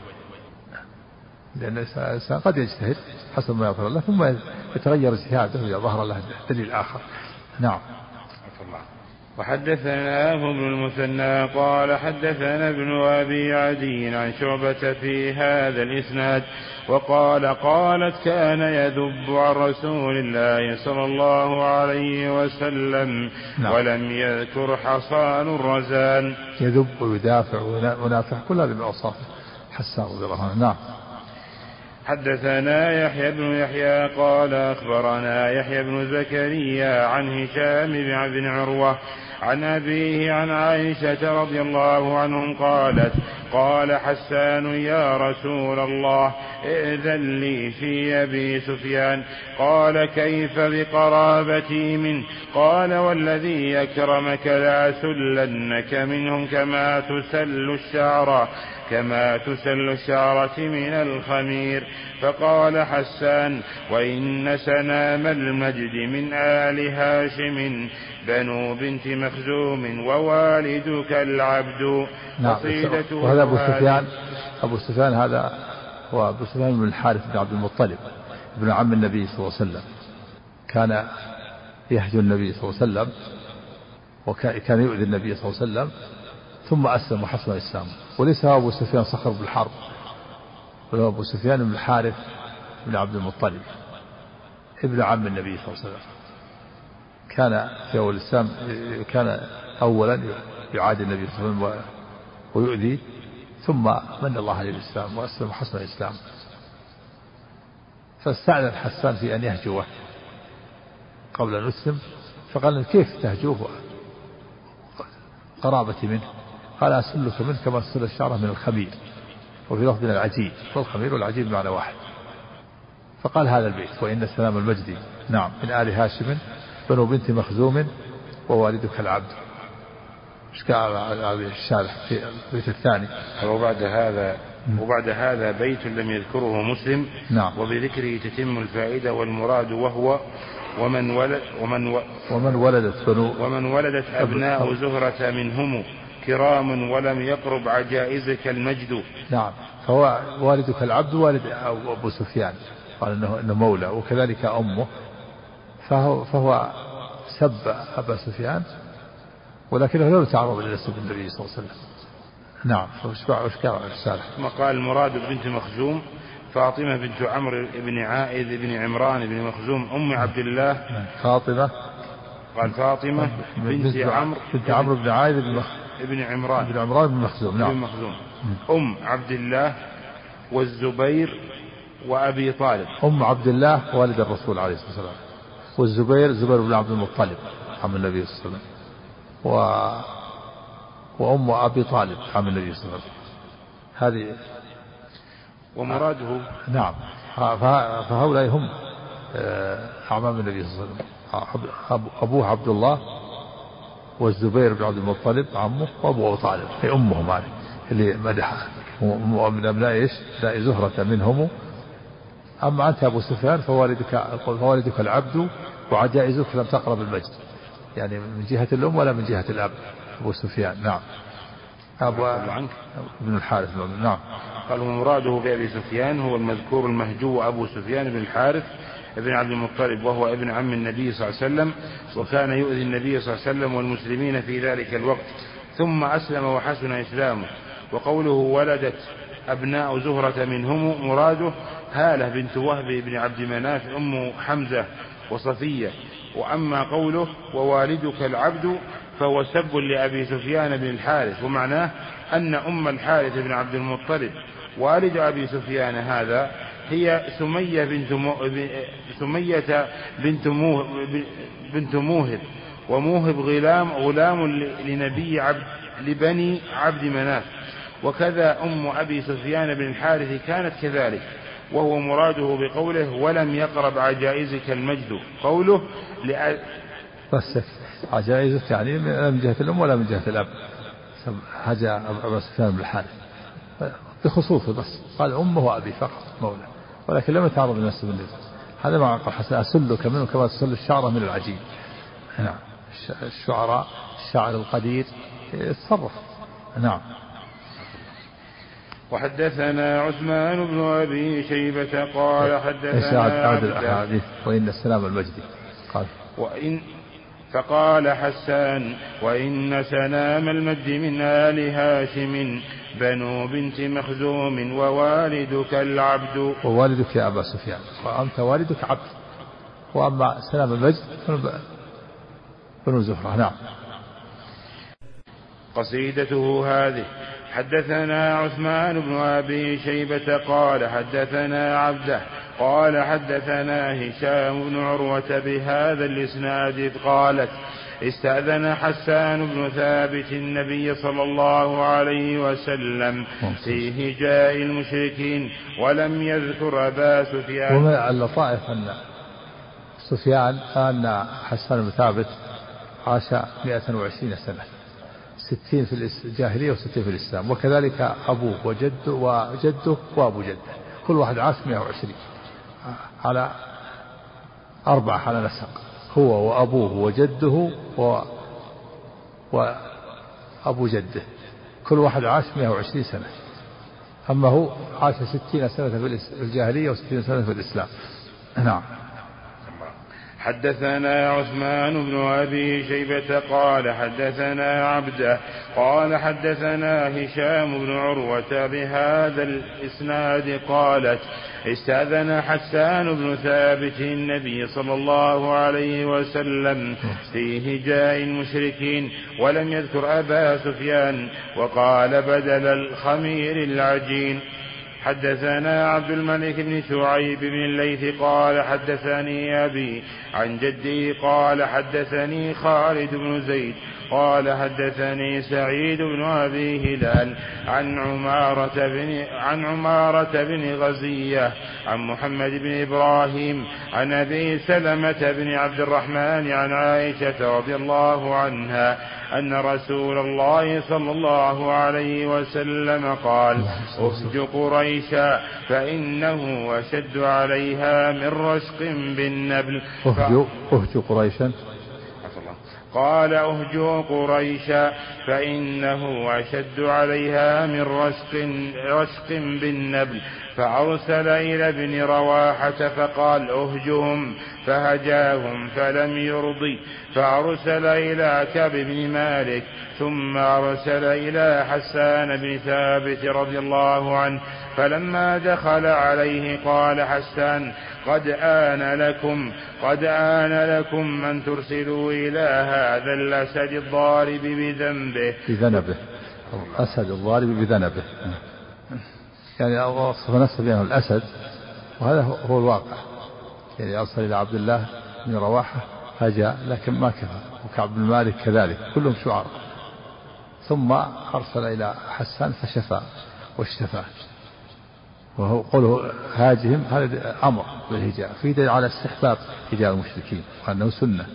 لأن الإنسان قد يجتهد حسب ما يظهر له ثم يتغير اجتهاده إذا ظهر له دليل آخر. نعم. وحدثنا ابن المثنى قال حدثنا ابن أبي عدي عن شعبة في هذا الإسناد وقال قالت كان يذب عن رسول الله صلى الله عليه وسلم نعم. ولم يذكر حصان الرزان. يذب ويدافع وينافع كل هذه من حسان رضي الله عنه. نعم. حدثنا يحيى بن يحيى قال أخبرنا يحيى بن زكريا عن هشام بن عروة عن أبيه عن عائشة رضي الله عنهم قالت قال حسان يا رسول الله ائذن لي في أبي سفيان. قال كيف بقرابتي منه قال والذي يكرمك لأسلنك منهم كما تسل الشعر كما تسل الشعرة من الخمير. فقال حسان وإن سنام المجد من آل هاشم. بنو بنت مخزوم ووالدك العبد نعم وهذا أبو سفيان أبو سفيان هذا هو أبو سفيان بن الحارث بن عبد المطلب ابن عم النبي صلى الله عليه وسلم. كان يهجو النبي صلى الله عليه وسلم وكان يؤذي النبي صلى الله عليه وسلم ثم أسلم وحسن الإسلام. وليس هو أبو سفيان صخر بن الحرب بل هو أبو سفيان بن الحارث بن عبد المطلب ابن عم النبي صلى الله عليه وسلم. كان في أول الإسلام كان أولا يعادي النبي صلى الله عليه وسلم ويؤذي ثم من الله عليه الإسلام وأسلم وحسن الإسلام. فاستعذن حسان في أن يهجوه قبل أن يسلم فقال كيف تهجوه؟ قرابتي منه. قال أسلك منه كما أسل الشعرة من الخمير وفي لفظ من العجيب والخمير والعجيب بمعنى واحد. فقال هذا البيت وإن سلام المجد نعم من آل هاشم بنو بنت مخزوم ووالدك العبد. إيش قال الشارح في البيت الثاني؟ وبعد هذا وبعد هذا بيت لم يذكره مسلم. نعم. وبذكره تتم الفائدة والمراد وهو ومن ولد ومن و ومن ولدت بنو ومن ولدت أبناء زهرة منهم كرام ولم يقرب عجائزك المجد. نعم. فهو والدك العبد والد أبو سفيان. قال إنه, إنه مولى وكذلك أمه. فهو, فهو سب أبا سفيان ولكنه لم يتعرض إلى سب النبي صلى الله عليه وسلم. نعم وش قال الرسالة؟ ثم قال المراد بنت مخزوم فاطمة بنت عمرو بن عائذ بن عمران بن مخزوم أم عبد الله. فاطمة. قال فاطمة بنت عمرو بنت عمرو بن عائذ بن بن عمران. بن عمران بن مخزوم نعم. بن مخزوم. أم عبد الله والزبير وأبي طالب. أم عبد الله والد الرسول عليه الصلاة والسلام. والزبير زبير بن عبد المطلب عم النبي صلى الله عليه وسلم. و وأم أبي طالب عم النبي صلى الله عليه وسلم. هذه. ومراده. نعم. فهؤلاء هم آه، أعمام النبي صلى الله عليه وسلم. أبوه عبد الله والزبير بن عبد المطلب عمه وأبو أبو طالب هي أمهم هذه اللي مدحها ومن أبناء إيش؟ أبناء زهرة منهم أما أنت أبو سفيان فوالدك فوالدك العبد وعجائزك لم تقرب المجد يعني من جهة الأم ولا من جهة الأب؟ أبو سفيان نعم. أبو عنك؟ ابن الحارث نعم. قال ومراده بأبي سفيان هو المذكور المهجو أبو سفيان بن الحارث ابن عبد المطلب وهو ابن عم النبي صلى الله عليه وسلم وكان يؤذي النبي صلى الله عليه وسلم والمسلمين في ذلك الوقت. ثم أسلم وحسن إسلامه وقوله ولدت أبناء زهرة منهم مراده هالة بنت وهب بن عبد مناف أم حمزة وصفية. وأما قوله ووالدك العبد فهو سب لأبي سفيان بن الحارث ومعناه أن أم الحارث بن عبد المطلب. والد أبي سفيان هذا هي سمية بنت مو... سمية بنت موهب بنت موهب. وموهب غلام غلام لنبي عبد لبني عبد مناف. وكذا أم أبي سفيان بن الحارث كانت كذلك وهو مراده بقوله ولم يقرب عجائزك المجد. قوله لأ... بس عجائزك يعني لا من جهة الأم ولا من جهة الأب؟ حاجة أبو سفيان بن الحارث. بخصوصه بس قال أمه وأبي فقط مولى. ولكن لم يتعرض لنفسه بالنسبة هذا ما قال حسن أسلك منه كما تسل الشعرة من العجين. نعم الشعراء الشاعر القدير يتصرف. نعم. وحدثنا عثمان بن أبي شيبة قال حدثنا إيش الأحاديث؟ وإن السلام المجدي. قال. وان فقال حسان وإن سلام المد من آل هاشم بنو بنت مخزوم ووالدك العبد. ووالدك يا أبا سفيان. وأنت والدك عبد. وأما سلام المجد بنو زهرة. نعم. قصيدته هذه. حدثنا عثمان بن أبي شيبة قال حدثنا عبده قال حدثنا هشام بن عروة بهذا الإسناد إذ قالت استأذن حسان بن ثابت النبي صلى الله عليه وسلم في هجاء المشركين ولم يذكر أبا سفيان ومن اللطائف أن سفيان أن حسان بن ثابت عاش 120 سنة. ستين في الجاهلية وستين في الإسلام. وكذلك أبوه وجده وجده وأبو جده. كل واحد عاش 120 على أربعة على نسق. هو وأبوه وجده و وأبو جده. كل واحد عاش 120 سنة. أما هو عاش 60 سنة في الجاهلية و60 سنة في الإسلام. نعم. حدثنا عثمان بن أبي شيبة قال حدثنا عبده قال حدثنا هشام بن عروة بهذا الإسناد قالت استأذن حسان بن ثابت النبي صلى الله عليه وسلم في هجاء المشركين ولم يذكر أبا سفيان وقال بدل الخمير العجين. حدثنا عبد الملك بن شعيب بن الليث قال حدثني أبي عن جدي قال حدثني خالد بن زيد قال حدثني سعيد بن أبي هلال عن عمارة بن عن عمارة بن غزية عن محمد بن إبراهيم عن أبي سلمة بن عبد الرحمن عن عائشة رضي الله عنها أن رسول الله صلى الله عليه وسلم قال أهج قريشا فإنه أشد عليها من رشق بالنبل. أهج قريشا؟ قال اهجوا قريشا فإنه أشد عليها من رشق, رشق بالنبل. فأرسل إلى ابن رواحة فقال اهجهم فهجاهم فلم يرضي فأرسل إلى كعب بن مالك ثم أرسل إلى حسان بن ثابت رضي الله عنه. فلما دخل عليه قال حسان قد آن لكم قد آن لكم أن ترسلوا إلى هذا الأسد الضارب بذنبه. بذنبه. أسد الضارب بذنبه. يعني وصف نفسه بأنه الأسد وهذا هو الواقع. يعني أرسل إلى عبد الله بن رواحة فجاء لكن ما كفى. وكعب بن مالك كذلك. كلهم شعراء. ثم أرسل إلى حسان فشفى واشتفى. وهو قوله هاجهم هذا أمر بالهجاء. في دليل على استحباب هجاء المشركين وأنه سنة.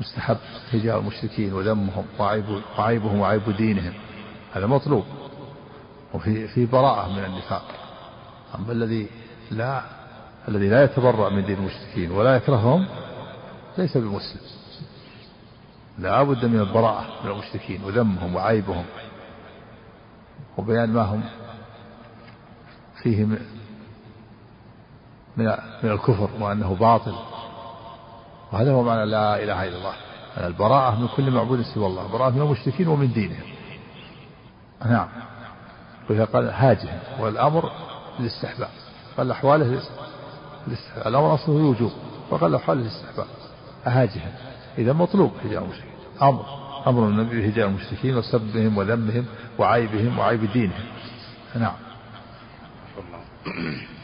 مستحب هجاء المشركين وذمهم وعيب وعيبهم وعيب دينهم. هذا مطلوب. وفي في براءة من النفاق. أما الذي لا الذي لا يتبرأ من دين المشركين ولا يكرههم ليس بمسلم. لا بد من البراءة من المشركين وذمهم وعيبهم. وبيان ما هم فيه من من الكفر وأنه باطل. وهذا هو معنى لا إله إلا الله. البراءة من كل معبود سوى الله. براءة من المشركين ومن دينهم نعم. وإذا قال هاجه. والأمر للاستحباب. قال أحواله الاستحباب الأمر أصله الوجوب وقال أحواله الاستحباب أهاجهم إذا مطلوب هجاء المشركين. أمر. أمر النبي بهجاء المشركين وسبهم وذمهم وعيبهم وعيب دينهم. نعم.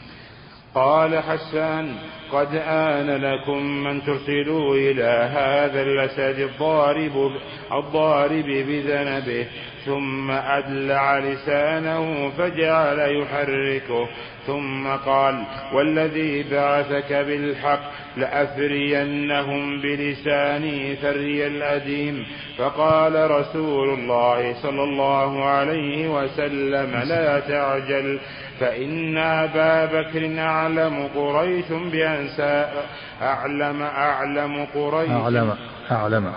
قال حسان قد آن لكم من ترسلوا إلى هذا الأسد الضارب الضارب بذنبه ثم أدلع لسانه فجعل يحركه ثم قال والذي بعثك بالحق لأفرينهم بلساني فري الأديم. فقال رسول الله صلى الله عليه وسلم لا تعجل. فإن أبا بكر أعلم قريش بأنسابها أعلم أعلم قريش. أعلم أعلم.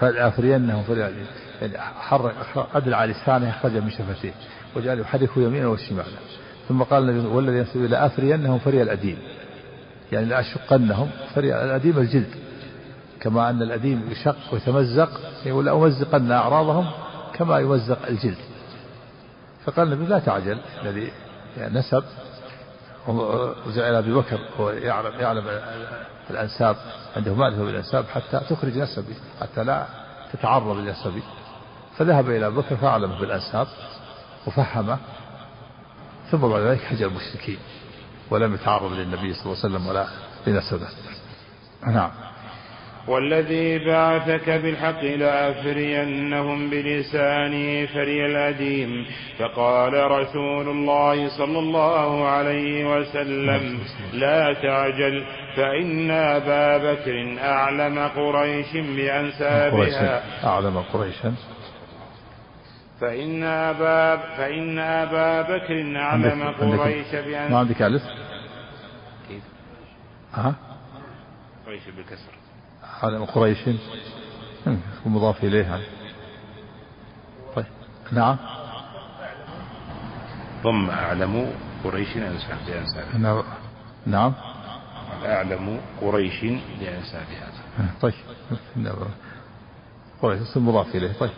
فلأفرينهم فري الأديم يعني حرك أدلع لسانه أخرج من شفتيه وجعل يحرك يمينه وشماله ثم قال النبي والذي ينسب لأفرينهم فري الأديم. يعني لأشقنهم فري الأديم الجلد. كما أن الأديم يشق ويتمزق يقول لأمزقن أعراضهم كما يمزق الجلد. فقال النبي لا تعجل. الذي يعني نسب وجعل أبي بكر هو يعلم يعلم الأنساب عنده معرفة بالأنساب حتى تخرج نسبي حتى لا تتعرض لنسبي فذهب إلى أبي بكر فأعلمه بالأنساب وفهمه ثم بعد ذلك حج المشركين ولم يتعرض للنبي صلى الله عليه وسلم ولا لنسبه. نعم. والذي بعثك بالحق لأفرينهم بلساني فري الأديم فقال رسول الله صلى الله عليه وسلم لا تعجل فإن أبا بكر أعلم قريش بأنسابها أعلم قريشا فإن أبا فإن أبا بكر أعلم قريش بأنسابها ما عندك ألف؟ كيف؟ ها؟ قريش بالكسر أعلم قريش مضاف إليها طيب نعم. ضم أعلم قريش بأنسابها نعم نعم. أعلم قريش بأنسابها. طيب. قريش اسم مضاف إليه. طيب.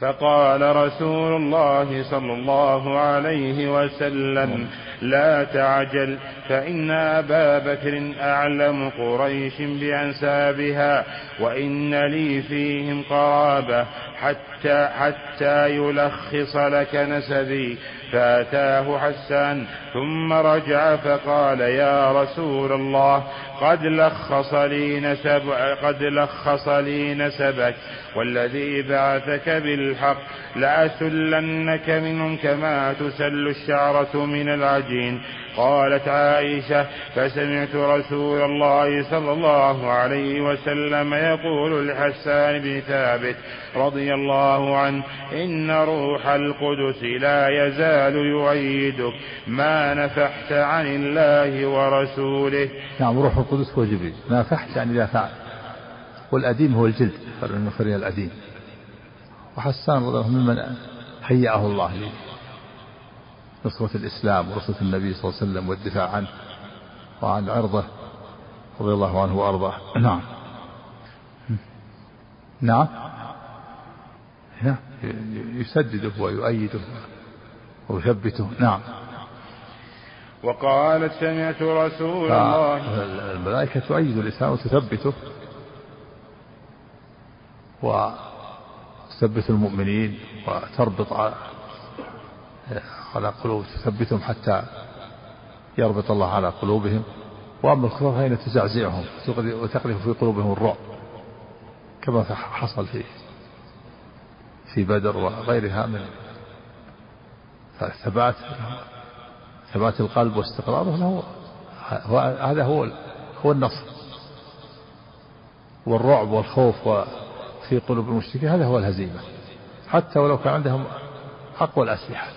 فقال رسول الله صلى الله عليه وسلم لا تعجل فإن أبا بكر أعلم قريش بأنسابها وإن لي فيهم قرابة حتى حتى يلخص لك نسبي. فأتاه حسان ثم رجع فقال يا رسول الله قد لخص لي نسب قد لخص لي نسبك والذي بعثك بالحق لأسلنك منهم كما تسل الشعرة من العجين. قالت عائشة فسمعت رسول الله صلى الله عليه وسلم يقول لحسان بن ثابت رضي الله عنه إن روح القدس لا يزال يؤيدك ما نفحت عن الله ورسوله. نعم روح القدس هو جبريل. نافحت يعني لا فعل. والأديم هو الجلد فري الأديم. وحسان رضي الله ممن هيأه الله لي. نصرة الإسلام ونصرة النبي صلى الله عليه وسلم والدفاع عنه وعن عرضه رضي الله عنه وأرضاه. نعم. نعم. نعم يسدده ويؤيده ويثبته. نعم. وقالت سمعت رسول الله الملائكة تؤيد الإنسان وتثبته وتثبت المؤمنين وتربط على قلوب تثبتهم حتى يربط الله على قلوبهم. وأما الكفار فإن تزعزعهم وتقذف في قلوبهم الرعب كما حصل في في بدر وغيرها من فالثبات ثبات القلب واستقراره له هذا هو هو النصر. والرعب والخوف في قلوب المشركين هذا هو الهزيمة. حتى ولو كان عندهم أقوى الأسلحة.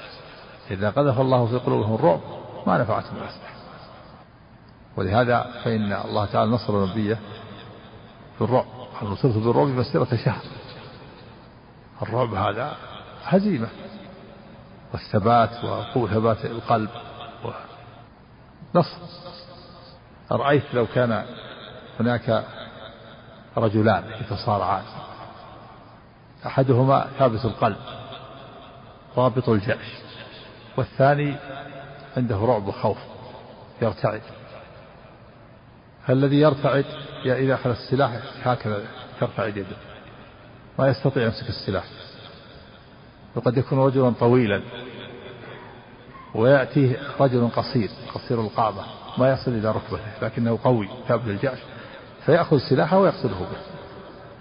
إذا قذف الله في قلوبهم الرعب ما نفعتهم الأسلحة ولهذا فإن الله تعالى نصر نبيه بالرعب نصرت بالرعب مسيرة شهر. الرعب هذا هزيمة والثبات وقوة ثبات القلب نصر أرأيت لو كان هناك رجلان يتصارعان. أحدهما ثابت القلب رابط الجأش والثاني عنده رعب وخوف يرتعد. فالذي يرتعد إذا أخذ السلاح هكذا ترتعد يده. ما يستطيع يمسك السلاح. وقد يكون رجلا طويلا. ويأتيه رجل قصير قصير القامة ما يصل إلى ركبته لكنه قوي ثابت الجعش فيأخذ سلاحه ويقصده به.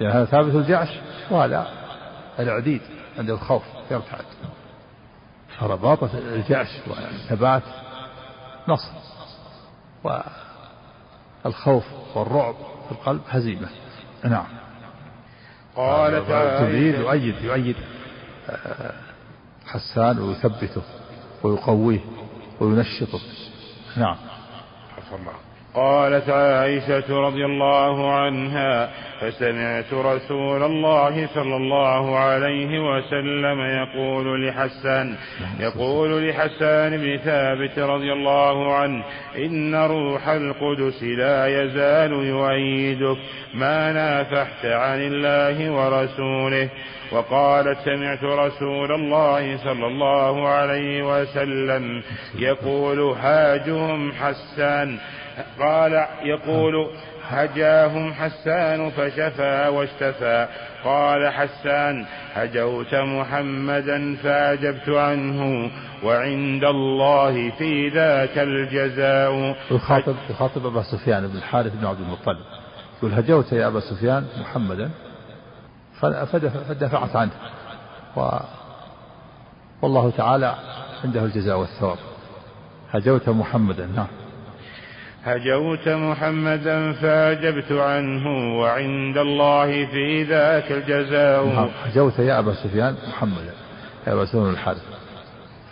لأن هذا ثابت الجعش وهذا العديد عنده الخوف يرتعد. فرباطة الجعش والثبات نصر والخوف والرعب في القلب هزيمة. نعم. قال جبريل يؤيد يؤيد آه، حسان ويثبته ويقويه وينشطه. نعم. الله قالت عائشة رضي الله عنها فسمعت رسول الله صلى الله عليه وسلم يقول لحسان يقول لحسان بن ثابت رضي الله عنه إن روح القدس لا يزال يؤيدك ما نافحت عن الله ورسوله. وقالت سمعت رسول الله صلى الله عليه وسلم يقول هاجهم حسان. قال يقول هجاهم حسان فشفى واشتفى. قال حسان هجوت محمدا فأجبت عنه وعند الله في ذاك الجزاء. يخاطب يخاطب أبا سفيان بن الحارث بن عبد المطلب. يقول هجوت يا أبا سفيان محمدا فدفعت عنه. و والله تعالى عنده الجزاء والثواب. هجوت محمدا نعم. هجوت محمدا فاجبت عنه وعند الله في ذاك الجزاء. نعم هجوت يا أبا سفيان محمدا يا أبا سفيان الحارث.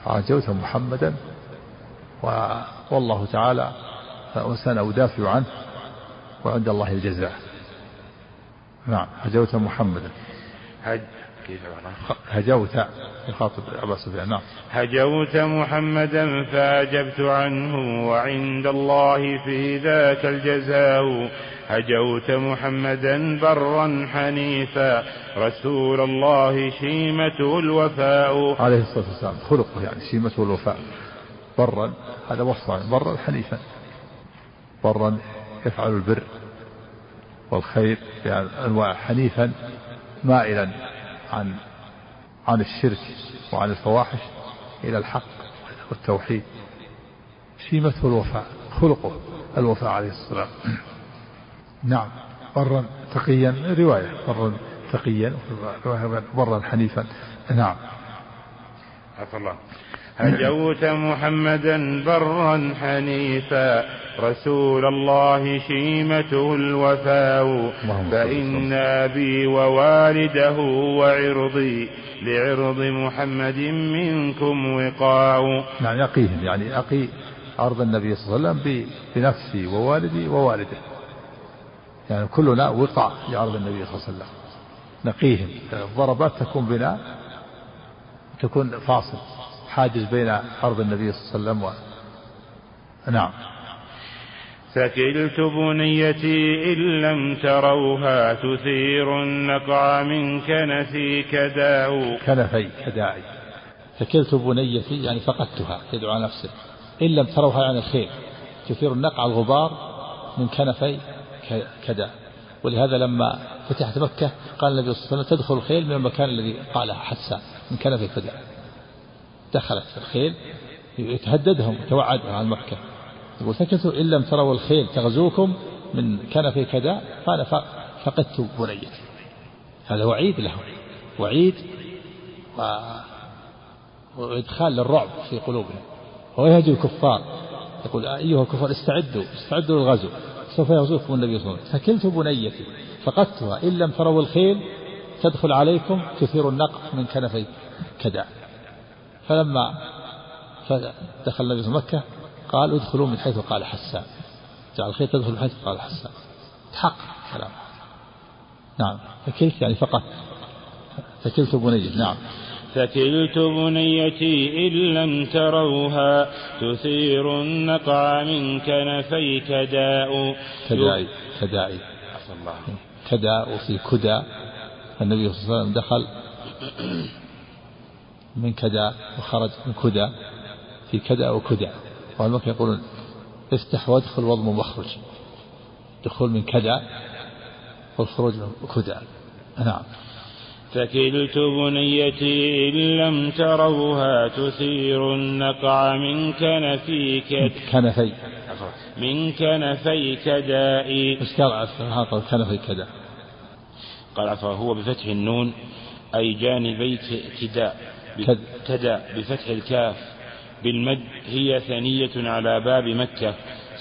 هجوت محمدا و... والله تعالى سأدافع عنه وعند الله الجزاء. نعم هجوت محمدا. كيف هجوت يخاطب أبا سفيان نعم. هجوت محمدا فأجبت عنه وعند الله في ذاك الجزاء. هجوت محمدا برا حنيفا. رسول الله شيمته الوفاء. عليه الصلاة والسلام خلقه يعني شيمته الوفاء. برا هذا وصف برا حنيفا. برا يفعل البر والخير يعني أنواع حنيفا مائلا. عن عن الشرك وعن الفواحش إلى الحق والتوحيد شيمته الوفاء خلقه الوفاء عليه الصلاة نعم برا تقيا رواية برا تقيا برا حنيفا نعم عفى الله هجوت محمدا برا حنيفا رسول الله شيمته الوفاء. فإن أبي ووالده وعرضي لعرض محمد منكم وقاء. نعم يقيهم يعني أقي عرض النبي صلى الله عليه وسلم بنفسي ووالدي ووالده. يعني كلنا وقع لعرض النبي صلى الله عليه وسلم. نقيهم. الضربات تكون بنا تكون فاصل. حاجز بين عرض النبي صلى الله عليه وسلم و... نعم. ثكلت بنيتي إن لم تروها تثير النقع من كنفي كداء كنفي كداعي ثكلت بنيتي يعني فقدتها تدعو نفسه إن لم تروها عن الخيل تثير النقع الغبار من كنفي كذا ولهذا لما فتحت مكة قال النبي صلى الله عليه وسلم تدخل الخيل من المكان الذي قالها حسان من كنفي كذا دخلت الخيل يتهددهم يتوعدهم عن مكة يقول سكتوا إن لم تروا الخيل تغزوكم من كنفي كذا فأنا فقدت بنيتي هذا وعيد لهم وعيد و... وإدخال للرعب في قلوبهم. ويهدي الكفار. يقول أيها الكفار استعدوا استعدوا للغزو سوف يغزوكم النبي صلى الله عليه وسلم. فكلت بنيتي فقدتها. إن لم تروا الخيل تدخل عليكم تثير النقع من كنفي كدع فلما دخل النبي مكة قال ادخلوا من حيث قال حسان. جعل الخيل تدخل من حيث قال حسان. حق كلام. نعم. فكلت يعني فقط. فكلت بنيتي نعم. فكلت بنيتي إن لم تروها تثير النقع من كنفيك داء. كدائي كدائي كداء وفي كدى النبي صلى الله عليه وسلم دخل من كدى وخرج من كدى في كدى وكدى والمكة يقولون افتح وادخل واضم واخرج. دخول من كدى والخروج من كدى نعم. فكلت بنيتي إن لم تروها تثير النقع من كنفيك. كنفي. من كنفيك دائي. إيش قال هذا كنفي كذا قال عفوا هو بفتح النون أي جانبي تداء تداء بفتح الكاف بالمد هي ثنية على باب مكة.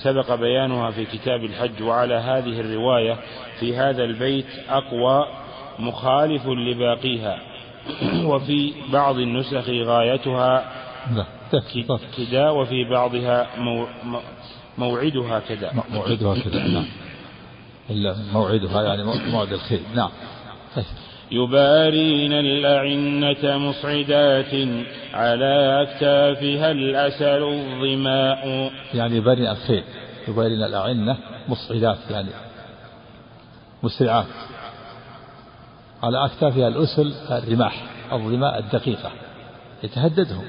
سبق بيانها في كتاب الحج وعلى هذه الرواية في هذا البيت أقوى مخالف لباقيها. وفي بعض النسخ غايتها كدا وفي بعضها موعدها كذا موعدها كذا نعم. موعدها يعني موعد الخير نعم. يبارين الأعنة مصعدات على أكتافها الأسل الظماء. يعني يبارين الخيل يبارين الأعنة مصعدات يعني مسرعات على أكتافها الأسل الرماح الظماء الدقيقة. يتهددهم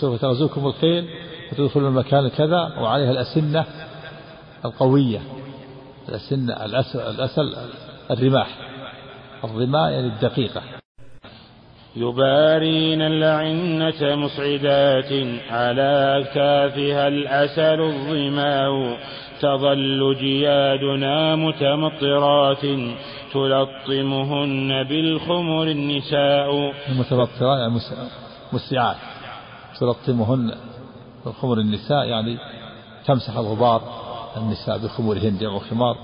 سوف تغزوكم الخيل وتدخلون المكان كذا وعليها الأسنة القوية الأسنة الأسل, الأسل الرماح. الظماء يعني الدقيقة. يبارين العنة مصعدات على أكتافها الأسل الظماء. تظل جيادنا متمطرات. تلطمهن بالخمر النساء. المتبطرات يعني مسرعات تلطمهن بالخمر النساء يعني تمسح الغبار النساء بخمورهن جمع خمار.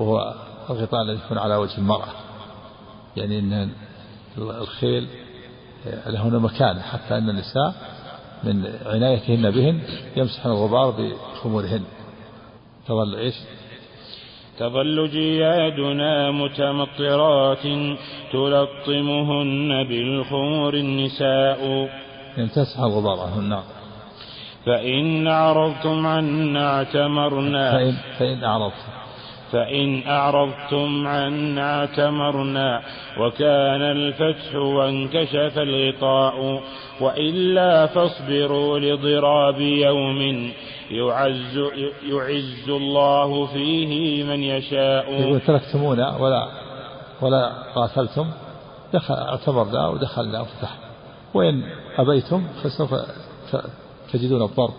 وهو الغطاء الذي يكون على وجه المرأة. يعني أن الخيل لهن مكانة حتى أن النساء من عنايتهن بهن يمسحن الغبار بخمورهن. تظل إيش؟ تظل جيادنا متمطرات تلطمهن بالخمر النساء. يمتسح الغبار عنهن نعم. فإن أعرضتم عنا اعتمرنا. فإن, فإن أعرضتم. فإن أعرضتم عنا اعتمرنا وكان الفتح وانكشف الغطاء وإلا فاصبروا لضراب يوم يعز يعز الله فيه من يشاء. تركتمونا ولا ولا قاتلتم. دخل اعتبرنا ودخلنا وفتحنا وإن أبيتم فسوف تجدون الضرب.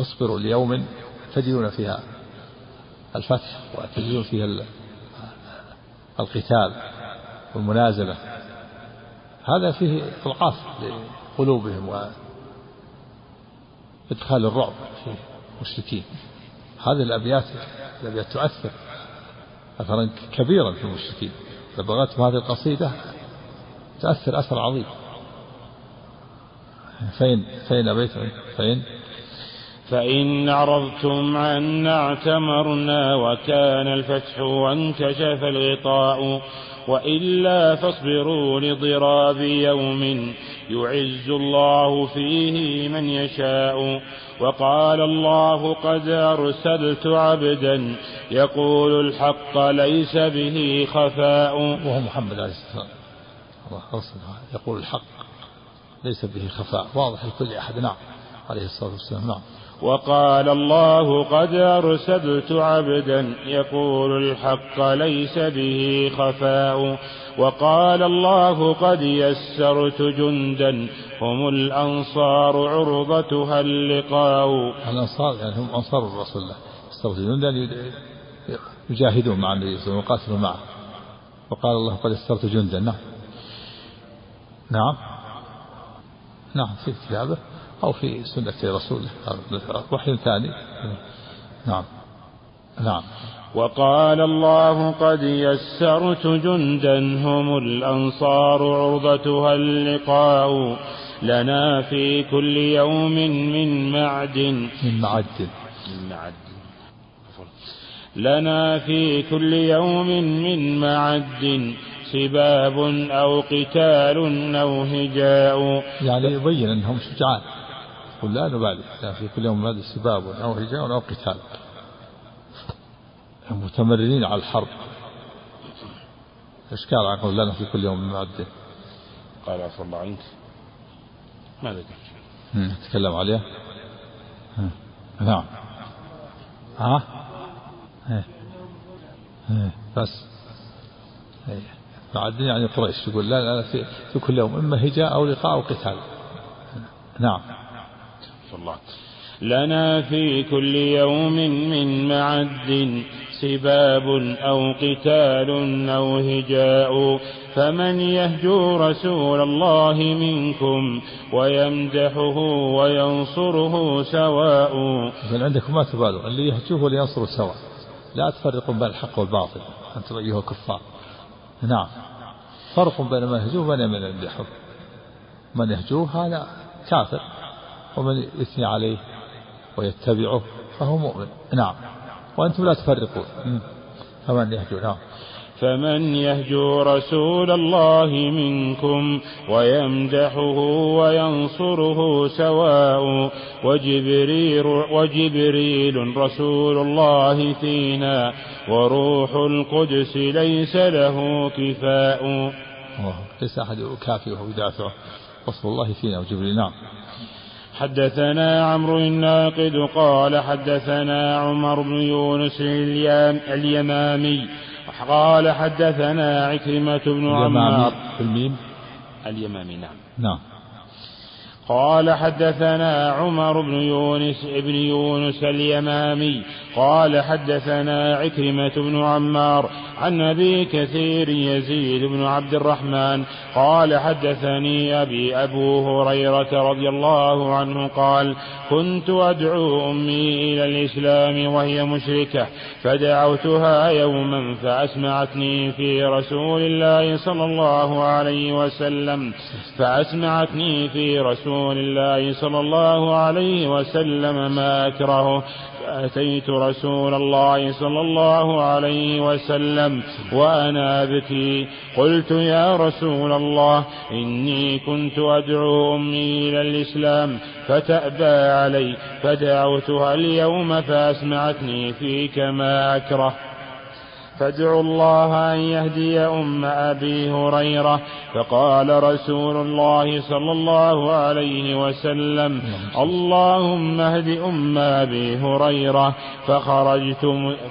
اصبروا ليوم تجدون فيها. الفتح وتجدون فيها القتال والمنازلة. هذا فيه إضعاف لقلوبهم إدخال الرعب في المشركين. هذه الأبيات الأبيات تؤثر أثرا كبيرا في المشركين. إذا بغتهم هذه القصيدة تؤثر أثر عظيم. فإن فإن أبيت؟ فإن فإن أعرضتم عنا اعتمرنا وكان الفتح وانكشف الغطاء وإلا فاصبروا لضراب يوم يعز الله فيه من يشاء. وقال الله قد أرسلت عبدا يقول الحق ليس به خفاء. وهو محمد عليه الصلاة والسلام. يقول الحق ليس به خفاء. واضح لكل أحد. نعم. عليه الصلاة والسلام. نعم. وقال الله قد أرسلت عبدا يقول الحق ليس به خفاء. وقال الله قد يسرت جندا هم الأنصار عرضتها اللقاء. الأنصار يعني هم أنصار الرسول الله. يسرت جندا يجاهدون مع النبي صلى الله عليه وسلم معه. وقال الله قد يسرت جندا. نعم. نعم. نعم في كتابه أو في سنة رسوله وحي ثاني. نعم. نعم. وقال الله قد يسرت جندا هم الأنصار عرضتها اللقاء لنا في كل يوم من معد. من معد. من معد. لنا في كل يوم من معد. سباب أو قتال أو هجاء. يعني يبين أنهم شجعان يقول لا نبالي في كل يوم من سباب أو هجاء أو قتال. متمرنين على الحرب. إشكال عن لنا في كل يوم من معد قال عفى الله عنك. ماذا تكلم عليه. نعم. ها؟ إيه. إيه. بس. إيه. بعد يعني قريش يقول لا لا في, في كل يوم إما هجاء أو لقاء أو قتال. نعم. الله لنا في كل يوم من معد سباب أو قتال أو هجاء فمن يهجو رسول الله منكم ويمدحه وينصره سواء. إذا عندكم ما تبالوا اللي يهجوه واللي ينصره سواء. لا تفرقوا بين الحق والباطل أنتم أيها الكفار. نعم. فرق بين من يهجوه وبين من يمدحه. من يهجوه هذا كافر. ومن يثني عليه ويتبعه فهو مؤمن. نعم. وأنتم لا تفرقون. فمن يهجو. نعم. فمن يهجو رسول الله منكم ويمدحه وينصره سواء وجبريل, وجبريل رسول الله فينا وروح القدس ليس له كفاء. ليس أحد يكافئه ويدافعه. وصف الله فينا وجبريل. نعم. حدثنا عمرو الناقد قال حدثنا عمر بن يونس اليمامي قال حدثنا عكرمة بن عمار. الميم؟ اليمامي نعم. نعم. قال حدثنا عمر بن يونس بن يونس اليمامي قال حدثنا عكرمة بن عمار عن أبي كثير يزيد بن عبد الرحمن قال حدثني أبي أبو هريرة رضي الله عنه قال كنت أدعو أمي إلى الإسلام وهي مشركة فدعوتها يوما فأسمعتني في رسول الله صلى الله عليه وسلم فأسمعتني في رسول الله صلى الله عليه وسلم ما أكرهه فأتيت رسول الله صلى الله عليه وسلم وأنا أبكي. قلت يا رسول الله إني كنت أدعو أمي إلى الإسلام فتأبى علي فدعوتها اليوم فأسمعتني فيك ما أكره. فادعوا الله أن يهدي أم أبي هريرة. فقال رسول الله صلى الله عليه وسلم اللهم اهد أم أبي هريرة. فخرجت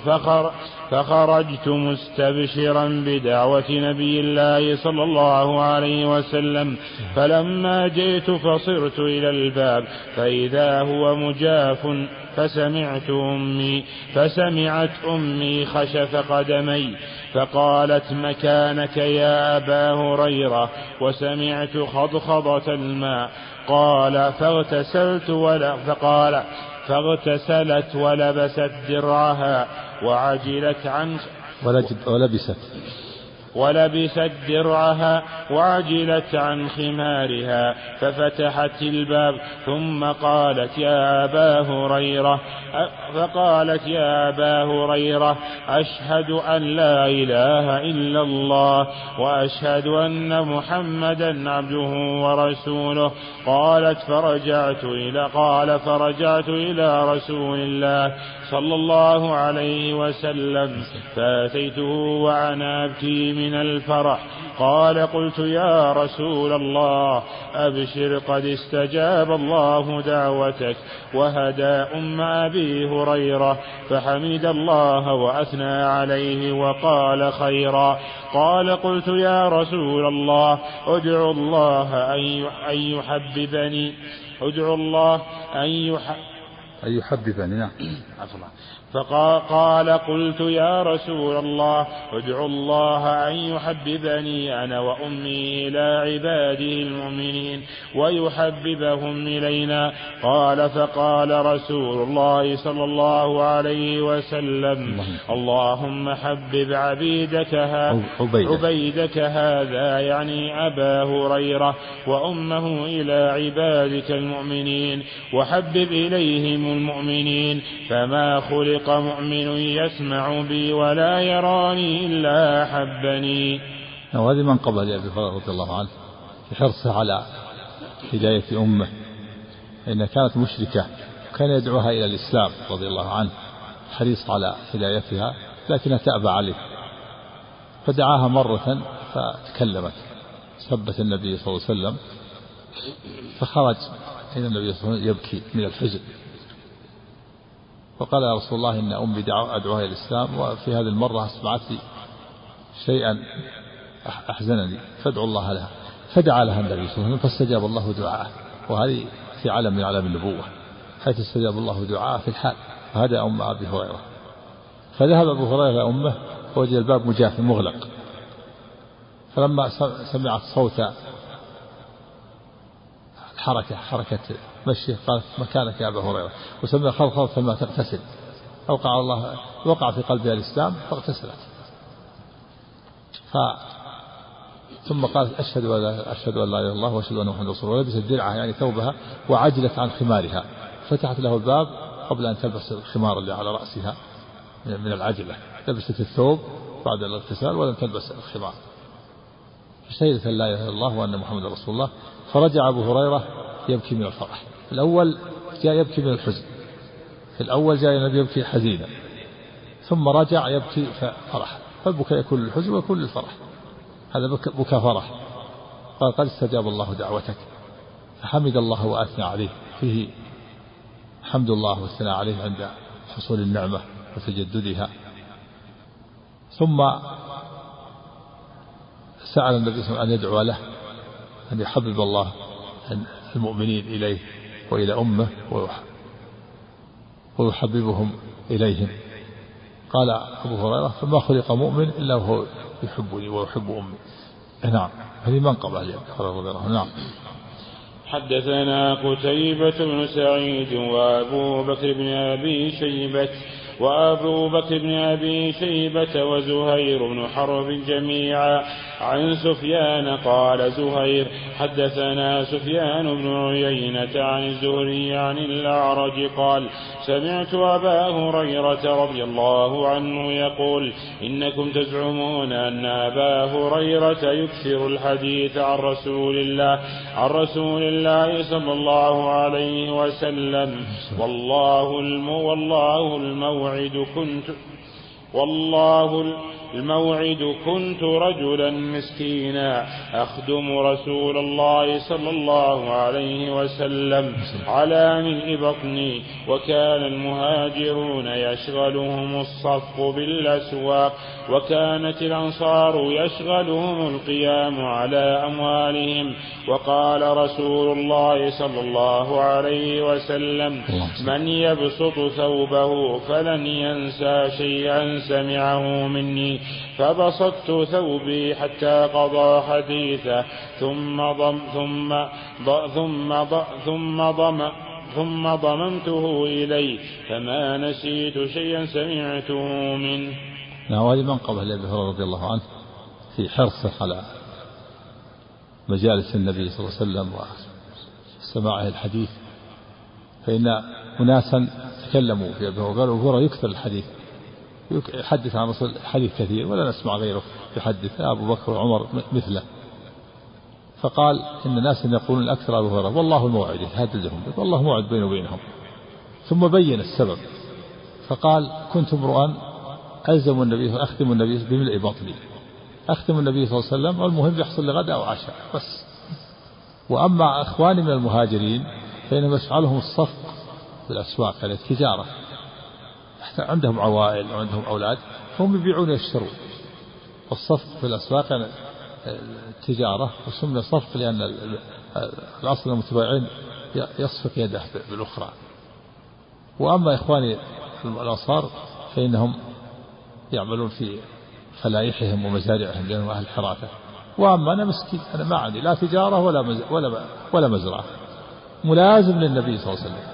فخر فخرجت مستبشرا بدعوة نبي الله صلى الله عليه وسلم. فلما جئت فصرت إلى الباب فإذا هو مجاف فسمعت أمي فسمعت أمي خشف قدمي فقالت مكانك يا أبا هريرة. وسمعت خضخضة الماء. قال فاغتسلت ولا فقال فاغتسلت ولبست درعها وعجلت عن ولبست. ولبست درعها وعجلت عن خمارها ففتحت الباب ثم قالت يا أبا هريرة فقالت يا أبا هريرة أشهد أن لا إله إلا الله وأشهد أن محمدا عبده ورسوله. قالت فرجعت إلى قال فرجعت إلى رسول الله. صلى الله عليه وسلم فأتيته وأنا أبكي من الفرح. قال قلت يا رسول الله أبشر قد استجاب الله دعوتك وهدى أم أبي هريرة فحمد الله وأثنى عليه وقال خيرا. قال قلت يا رسول الله ادعو الله أن يحببني ادعو الله أن يحببني أن يحببني نعم. فقال قلت يا رسول الله ادعو الله أن يحببني أنا وأمي إلى عباده المؤمنين ويحببهم إلينا. قال فقال رسول الله صلى الله عليه وسلم اللهم حبب عبيدك. عبيدك هذا يعني أبا هريرة وأمه إلى عبادك المؤمنين وحبب إليهم المؤمنين. فما خلق خلق مؤمن يسمع بي ولا يراني إلا أحبني وهذه منقبة لأبي هريرة رضي الله عنه في حرصه على هداية أمه. فإنها كانت مشركة وكان يدعوها إلى الإسلام رضي الله عنه حريص على هدايتها لكنها تأبى عليه. فدعاها مرة فتكلمت سبت النبي صلى الله عليه وسلم فخرج إلى النبي صلى الله عليه وسلم يبكي من الحزن. فقال يا رسول الله إن أمي أدعوها إلى الإسلام وفي هذه المرة أسمعت لي شيئا أحزنني فادعو الله لها. فدعا لها النبي صلى الله عليه وسلم فاستجاب الله دعاءه. وهذه في علم من علم النبوة حيث استجاب الله دعاءه في الحال وهذا أم أبي هريرة. فذهب أبو هريرة إلى أمه ووجد الباب مجاف مغلق. فلما سمعت صوت حركة حركة مشي قالت مكانك يا أبا هريرة. وسمع خلخلة فما تغتسل. أوقع الله وقع في قلبها الإسلام فاغتسلت. ف ثم قالت أشهد أن لا أشهد أن لا إله إلا الله وأشهد أن محمدا رسول الله. ولبست درعها يعني ثوبها وعجلت عن خمارها. فتحت له الباب قبل أن تلبس الخمار اللي على رأسها من العجلة. لبست الثوب بعد الاغتسال ولم تلبس الخمار. فشهدت أن لا إله إلا الله وأن محمدا رسول الله. فرجع أبو هريرة يبكي من الفرح. الأول جاء يبكي من الحزن. في الأول جاء النبي يبكي حزينا. ثم رجع يبكي فرحا فالبكاء يكون للحزن ويكون للفرح. هذا بكى فرح. قال قد استجاب الله دعوتك. فحمد الله وأثنى عليه. فيه حمد الله والثناء عليه عند حصول النعمة وتجددها. ثم سأل النبي صلى الله عليه وسلم أن يدعو له أن يحبب الله المؤمنين إليه. وإلى أمه ويحببهم إليهم. قال أبو هريرة فما خلق مؤمن إلا وهو يحبني ويحب أمي. نعم. هذه منقبة لأبي هريرة رضي الله نعم. حدثنا قتيبة بن سعيد وأبو بكر بن أبي شيبة وأبو بكر بن أبي شيبة وزهير بن حرب جميعا. عن سفيان قال زهير حدثنا سفيان بن عيينة عن الزهري عن الأعرج قال سمعت أبا هريرة رضي الله عنه يقول إنكم تزعمون أن أبا هريرة يكثر الحديث عن رسول الله عن رسول الله صلى الله عليه وسلم. والله المو والله الموعد كنت والله الموعد كنت رجلا مسكينا أخدم رسول الله صلى الله عليه وسلم على ملء بطني وكان المهاجرون يشغلهم الصف بالأسواق وكانت الأنصار يشغلهم القيام على أموالهم وقال رسول الله صلى الله عليه وسلم من يبسط ثوبه فلن ينسى شيئا سمعه مني. فبسطت ثوبي حتى قضى حديثه. ثم ضم ثم ض ثم ض ثم ضم ثم ضممته إلي. فما نسيت شيئا سمعته منه. نعم وهذه منقبة لأبي هريرة رضي الله عنه في حرصه على مجالس النبي صلى الله عليه وسلم وسماعه الحديث. فإن أناسا تكلموا في أبي هريرة يكثر الحديث. يحدث عن رسول حديث كثير ولا نسمع غيره يحدث أبو بكر وعمر مثله. فقال إن الناس يقولون الأكثر أبو هريرة والله الموعد يهددهم والله موعد بينه وبينهم. ثم بين السبب. فقال كنت امرؤا ألزم النبي أخدم النبي بملء بطني. أختم النبي صلى الله عليه وسلم والمهم يحصل لغد أو عشاء بس. وأما إخواني من المهاجرين فإنهم يشغلهم الصفق في الأسواق يعني التجارة. عندهم عوائل وعندهم أولاد هم يبيعون ويشترون. الصفق في الأسواق يعني التجارة وسمي صفق لأن الأصل المتبايعين يصفق يده بالأخرى. وأما إخواني الأنصار فإنهم يعملون في فلايحهم ومزارعهم لأنهم أهل حراثة وأما أنا مسكين أنا ما عندي لا تجارة ولا. ولا ولا مزرعة. ملازم للنبي صلى الله عليه وسلم.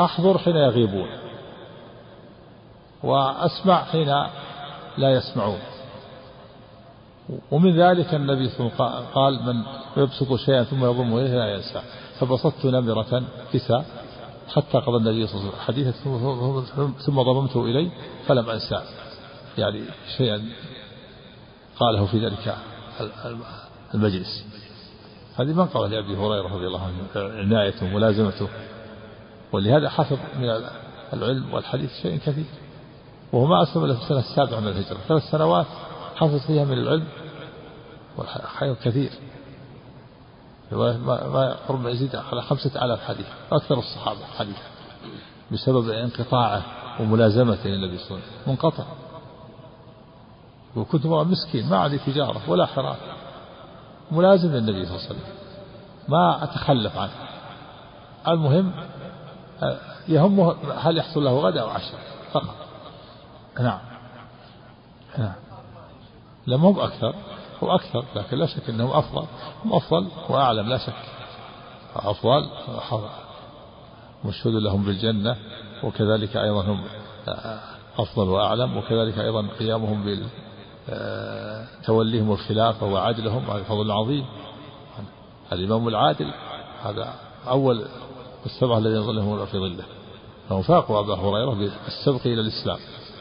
أحضر حين يغيبون. وأسمع حين لا يسمعون. ومن ذلك النبي صلى الله عليه وسلم قال من يبسط شيئا ثم يضم إليه لا ينسى. فبسطت نمرة كساء حتى قضى النبي صلى الله عليه وسلم حديثا ثم ضممته إلي فلم أنسى. يعني شيئا قاله في ذلك المجلس. هذه منقبة لأبي هريرة رضي الله عنه عنايته وملازمته ولهذا حفظ من العلم والحديث شيء كثير وهو ما أسلم إلا في السنة السابعة من الهجرة. ثلاث سنوات حفظ فيها من العلم والخير كثير. ما يقرب ما يزيد على خمسة آلاف حديث أكثر الصحابة حديثا بسبب انقطاعه وملازمته للنبي صلى الله عليه وسلم. منقطع. وكنت مسكين ما عندي تجارة ولا حراث ملازم للنبي صلى الله عليه وسلم. ما أتخلف عنه. المهم يهمه هل يحصل له غدا أو عشاء فقط. نعم. نعم. لم هم أكثر هو أكثر لكن لا شك أنهم أفضل. هم أفضل وأعلم لا شك. أفضل مشهود لهم بالجنة وكذلك أيضا هم أفضل وأعلم وكذلك أيضا قيامهم بال توليهم الخلافة وعدلهم هذا فضل عظيم. الإمام العادل هذا أول السبعة الذين ظلهم في ظله فهم فاقوا أبا هريرة بالسبق إلى الإسلام.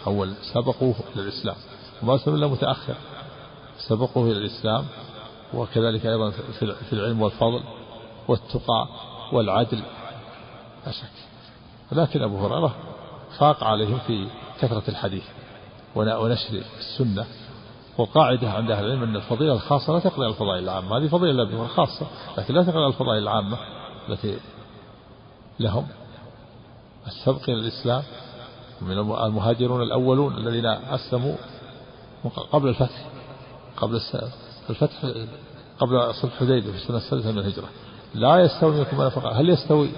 أول سبقوه إلى الإسلام. وما سبق إلا متأخر. سبقوه إلى الإسلام وكذلك أيضا في العلم والفضل والتقى والعدل. لا شك. لكن أبو هريرة فاق عليهم في كثرة الحديث. ونشر السنة وقاعدة عند أهل العلم أن الفضيلة الخاصة لا تقضي على الفضائل العامة. هذه فضيلة لهم الخاصة لكن لا تقضي على الفضائل العامة التي لهم. السبق إلى الإسلام من المهاجرون الأولون الذين أسلموا قبل الفتح قبل الفتح قبل صلح الحديبية في السنة السادسة من الهجرة. لا يستوي منكم من أنفق هل يستوي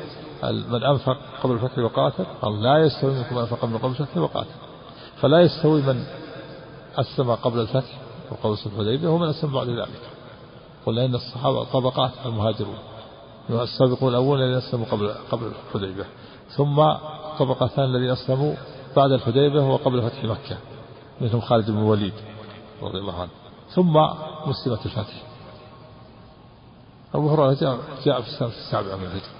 من أنفق قبل الفتح وقاتل؟ قال لا يستوي منكم من أنفق من قبل الفتح وقاتل. فلا يستوي من أسلم قبل الفتح وقبل صلح الحديبية ومن أسلم بعد ذلك. قلنا إن الصحابة طبقات المهاجرون السابقون الأولون الذين أسلموا قبل قبل الحديبية. ثم طبقتان الذين أسلموا بعد الحديبية وقبل فتح مكة منهم خالد بن الوليد رضي الله عنه. ثم مسلمة الفتح. أبو هريرة جاء, جاء في السنة السابعة من الهجرة.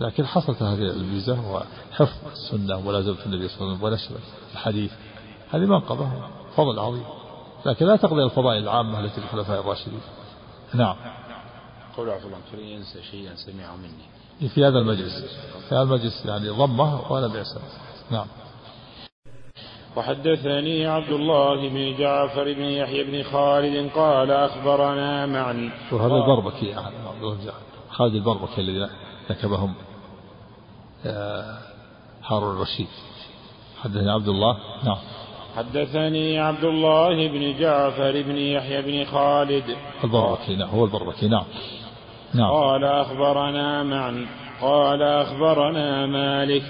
لكن حصلت هذه الميزة وحفظ السنة وملازمة النبي صلى الله عليه وسلم ونشر الحديث هذه منقبة فضل عظيم. لكن لا تقضي الفضائل العامة التي للخلفاء الراشدين. نعم. قول عفوا الله ينسى شيئا سمعه مني. في هذا المجلس. في هذا المجلس يعني ضمه ولا بأس نعم. وحدثني عبد الله بن جعفر بن يحيى بن خالد قال أخبرنا معن. وهذا البربكي يعني خالد البربكي الذي نكبهم آه، هارون الرشيد. حدثني عبد الله. نعم. حدثني عبد الله بن جعفر بن يحيى بن خالد. البربكي نعم هو البربكي. نعم. نعم. قال أخبرنا معن قال أخبرنا مالك.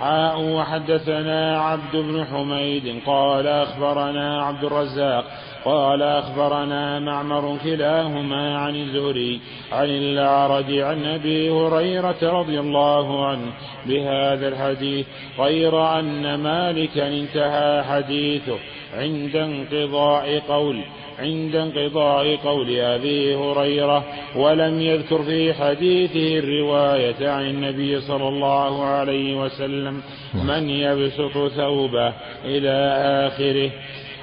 حاء وحدثنا عبد بن حميد. قال أخبرنا عبد الرزاق. قال أخبرنا معمر كلاهما عن الزهري عن الأعرج عن أبي هريرة رضي الله عنه بهذا الحديث غير أن مالكا انتهى حديثه عند انقضاء قول. عند انقضاء قول أبي هريرة ولم يذكر في حديثه الرواية عن النبي صلى الله عليه وسلم من يبسط ثوبه إلى آخره.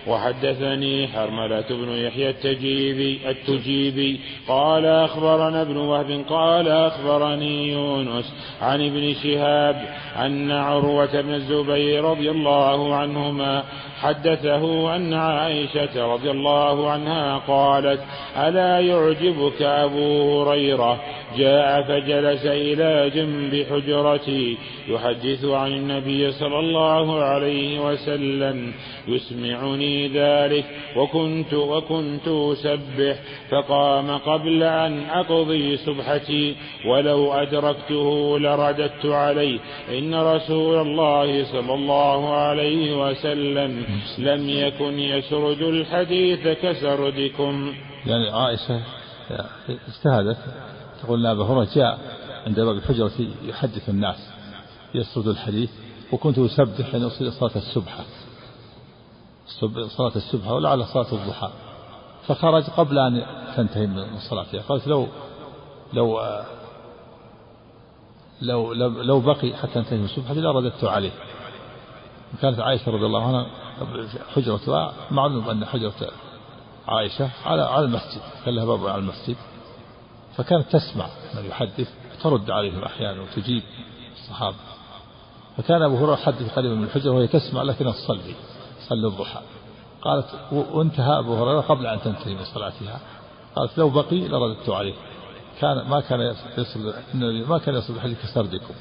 وحدثني حرملة بن يحيى التجيبي التجيبي قال أخبرنا ابن وهب قال أخبرني يونس عن ابن شهاب أن عروة بن الزبير رضي الله عنهما حدثه أن عائشة رضي الله عنها قالت ألا يعجبك أبو هريرة؟ جاء فجلس إلى جنب حجرتي. يحدث عن النبي صلى الله عليه وسلم يسمعني ذلك وكنت وكنت أسبح فقام قبل أن أقضي سبحتي ولو أدركته لرددت عليه. إن رسول الله صلى الله عليه وسلم لم يكن يسرد الحديث كسردكم. يعني عائشة اجتهدت تقول أبا هريرة جاء عند باب الحجرة يحدث الناس يسرد الحديث وكنت أسبح أن أصلي صلاة السبحة صلاة السبحة ولعل صلاة الضحى. فخرج قبل أن تنتهي من صلاتها قالت لو لو لو لو, بقي حتى تنتهي من السبحة لرددت عليه. كانت عائشة رضي الله عنها حجرتها معلوم أن حجرة عائشة على على المسجد كان لها باب على المسجد. فكانت تسمع من يحدث ترد عليهم أحيانا وتجيب الصحابة. فكان أبو هريرة يحدث قريبا من الحجرة وهي تسمع لكنها تصلي تصلي الضحى. قالت وانتهى أبو هريرة قبل أن تنتهي من صلاتها. قالت لو بقي لرددت عليه. كان ما كان يصل ما كان يصل الحديث كسردكم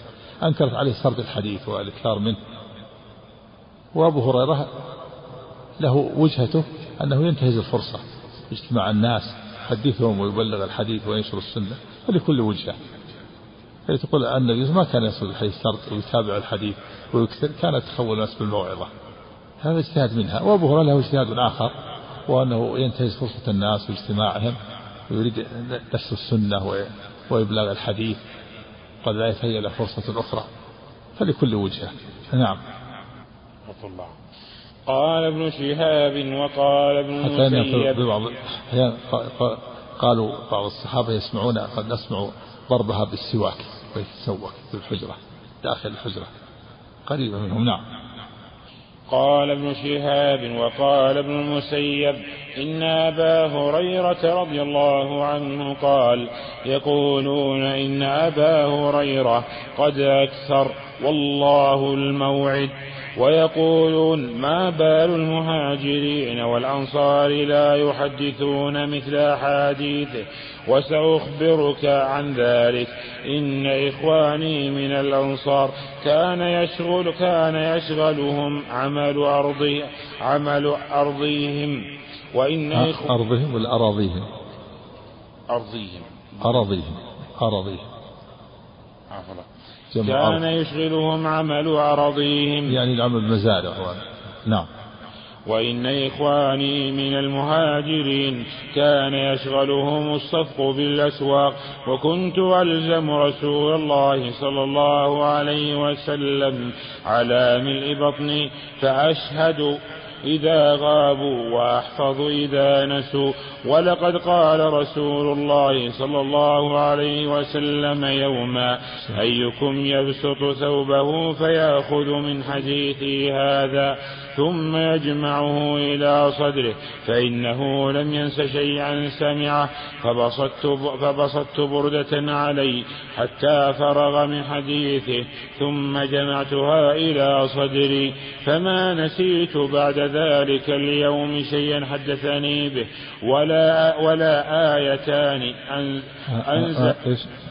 أنكرت عليه سرد الحديث والإكثار منه. وأبو هريرة له وجهته أنه ينتهز الفرصة اجتماع الناس يحدثهم ويبلغ الحديث وينشر السنة. فلكل وجهة. تقول النبي ما كان يصل الحديث سرد ويتابع الحديث ويكثر كانت تخول الناس بالموعظة. هذا اجتهاد منها. وأبو هريرة له اجتهاد آخر وأنه ينتهز فرصة الناس واجتماعهم ويريد نشر السنة وإبلاغ الحديث قد لا يتهيأ له فرصة أخرى. فلكل وجهة. نعم. الله. قال ابن شهاب وقال ابن حتى المسيب في بعض الأحيان قالوا بعض الصحابة يسمعون قد نسمع ضربها بالسواك ويتسوك في الحجرة داخل الحجرة. قريبة منهم نعم. قال ابن شهاب وقال ابن المسيب إن أبا هريرة رضي الله عنه قال يقولون إن أبا هريرة قد أكثر والله الموعد. ويقولون ما بال المهاجرين والأنصار لا يحدثون مثل أحاديثه وسأخبرك عن ذلك إن إخواني من الأنصار كان يشغل كان يشغلهم عمل أرضي عمل أرضيهم وإن. أرضهم ولا أراضيهم؟ أرضيهم أراضيهم أراضيهم كان يشغلهم عمل أراضيهم يعني العمل المزارع نعم. وإن إخواني من المهاجرين كان يشغلهم الصفق بالأسواق وكنت ألزم رسول الله صلى الله عليه وسلم على ملء بطني فأشهد إذا غابوا وأحفظ إذا نسوا. ولقد قال رسول الله صلى الله عليه وسلم يوما أيكم يبسط ثوبه فيأخذ من حديثي هذا. ثم يجمعه إلى صدره فإنه لم ينس شيئا سمعه فبسطت, فبسطت بردة علي حتى فرغ من حديثه ثم جمعتها إلى صدري. فما نسيت بعد ذلك اليوم شيئا حدثني به ولا ولا آيتان أنزل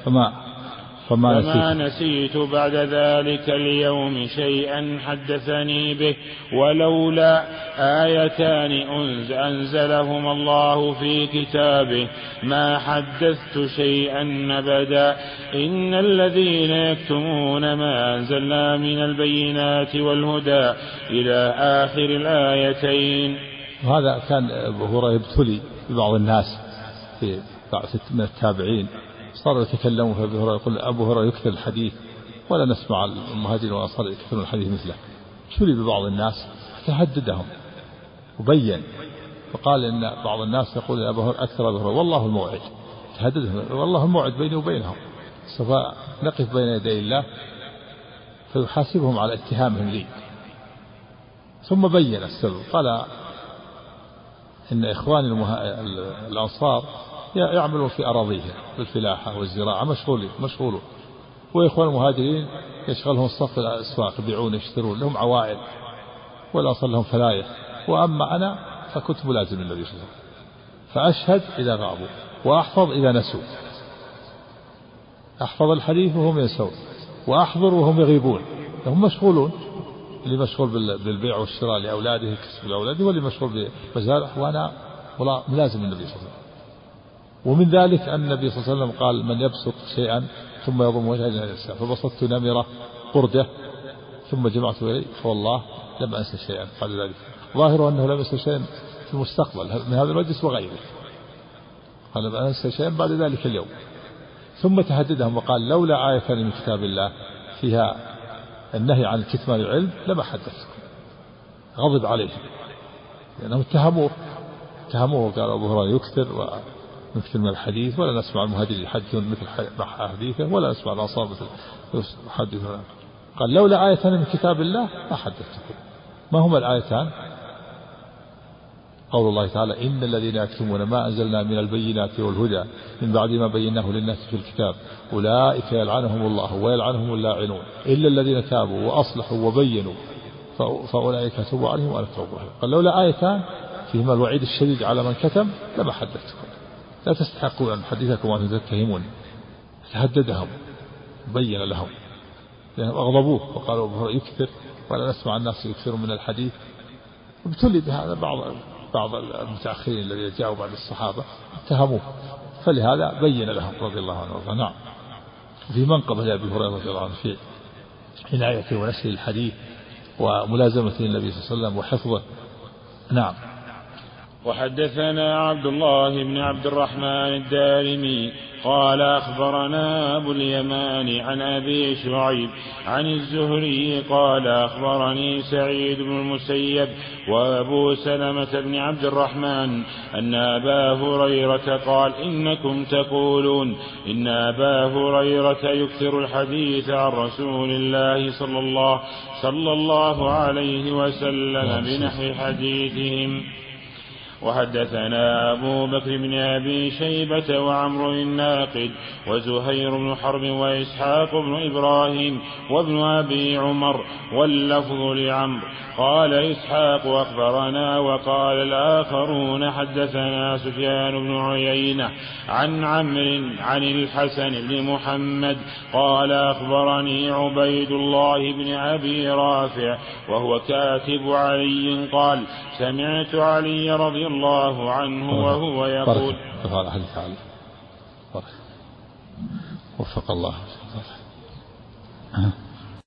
فما فما, فما نسيت. بعد ذلك اليوم شيئا حدثني به ولولا آيتان أنزلهما الله في كتابه. ما حدثت شيئا أبدا. إن الذين يكتمون ما أنزلنا من البينات والهدى إلى آخر الآيتين. وهذا كان أبو هريرة يبتلي ببعض الناس في بعض من التابعين. صاروا يتكلمون في أبي هريرة يقول أبو هريرة يكثر الحديث ولا نسمع المهاجرين والانصار يكثرون الحديث مثله. ابتلي ببعض الناس فهددهم وبين. وقال إن بعض الناس يقول أبو هريرة أكثر أبو هريرة. والله الموعد. تهددهم. والله الموعد بيني وبينهم. سوف نقف بين يدي الله فيحاسبهم على اتهامهم لي. ثم بين السبب. قال إن إخواني المها... الأنصار يعملون في أراضيهم بالفلاحة والزراعة مشغولين مشغولون. وإخوان المهاجرين يشغلهم الصف الأسواق يبيعون يشترون لهم عوائل والأصل لهم فلاية وأما أنا فكنت ملازم النبي صلى الله عليه وسلم. فأشهد إذا غابوا وأحفظ إذا نسوا. أحفظ الحديث وهم ينسون وأحضر وهم يغيبون. هم مشغولون اللي مشغول بالبيع والشراء لأولاده كسب الأولاد واللي مشغول بمزارع. وأنا ملازم النبي صلى الله عليه وسلم. ومن ذلك أن النبي صلى الله عليه وسلم قال من يبسط شيئا ثم يضم وجهه إلى الإنسان فبسطت نمرة قردة ثم جمعت إليه فوالله لم أنسى شيئا. قال ذلك. ظاهره أنه لم ينسى شيئا في المستقبل من هذا المجلس وغيره قال لم أنسى شيئا بعد ذلك اليوم. ثم تهددهم وقال لولا آية من كتاب الله فيها النهي عن كتمان العلم لما حدثتكم غضب عليهم. لأنهم اتهموه. اتهموه قال أبو هريرة يكثر ونكثر من الحديث ولا نسمع المهاجرين يحدثون مثل حديثه ولا نسمع الأنصار مثل يحدثون قال لولا آيتان من كتاب الله ما حدثتكم. ما هما الآيتان؟ قول الله تعالى إن الذين يكتمون ما أنزلنا من البينات والهدى من بعد ما بيناه للناس في الكتاب أولئك يلعنهم الله ويلعنهم اللاعنون. إلا الذين تابوا وأصلحوا وبينوا فأولئك تب عليهم وأنا التوب قال لولا آيتان فيهما الوعيد الشديد على من كتم لما حدثتكم. لا تستحقون أن أحدثكم وأنتم تتهمون تهددهم بين لهم. لأنهم أغضبوه وقالوا يكثر ولا نسمع الناس يكثرون من الحديث. ابتلي بهذا بعض بعض المتأخرين الذين جاءوا بعد الصحابة اتهموه. فلهذا بين لهم رضي الله عنه وارضاه نعم. في منقبة لأبي هريرة رضي الله عنه في عنايته ونشر الحديث وملازمة النبي صلى الله عليه وسلم وحفظه. نعم. وحدثنا عبد الله بن عبد الرحمن الدارمي قال أخبرنا أبو اليمان عن أبي شعيب عن الزهري قال أخبرني سعيد بن المسيب وأبو سلمة بن عبد الرحمن أن أبا هريرة قال إنكم تقولون إن أبا هريرة يكثر الحديث عن رسول الله صلى الله صلى الله عليه وسلم بنحو حديثهم. وحدثنا أبو بكر بن أبي شيبة وعمر الناقد وزهير بن حرب وإسحاق بن إبراهيم وابن أبي عمر واللفظ لعمرو. قال إسحاق أخبرنا وقال الآخرون حدثنا سفيان بن عيينة عن عمرو عن الحسن بن محمد قال أخبرني عبيد الله بن أبي رافع وهو كاتب علي قال سمعت علي رضي الله عنه وهو يقول. وفق الله.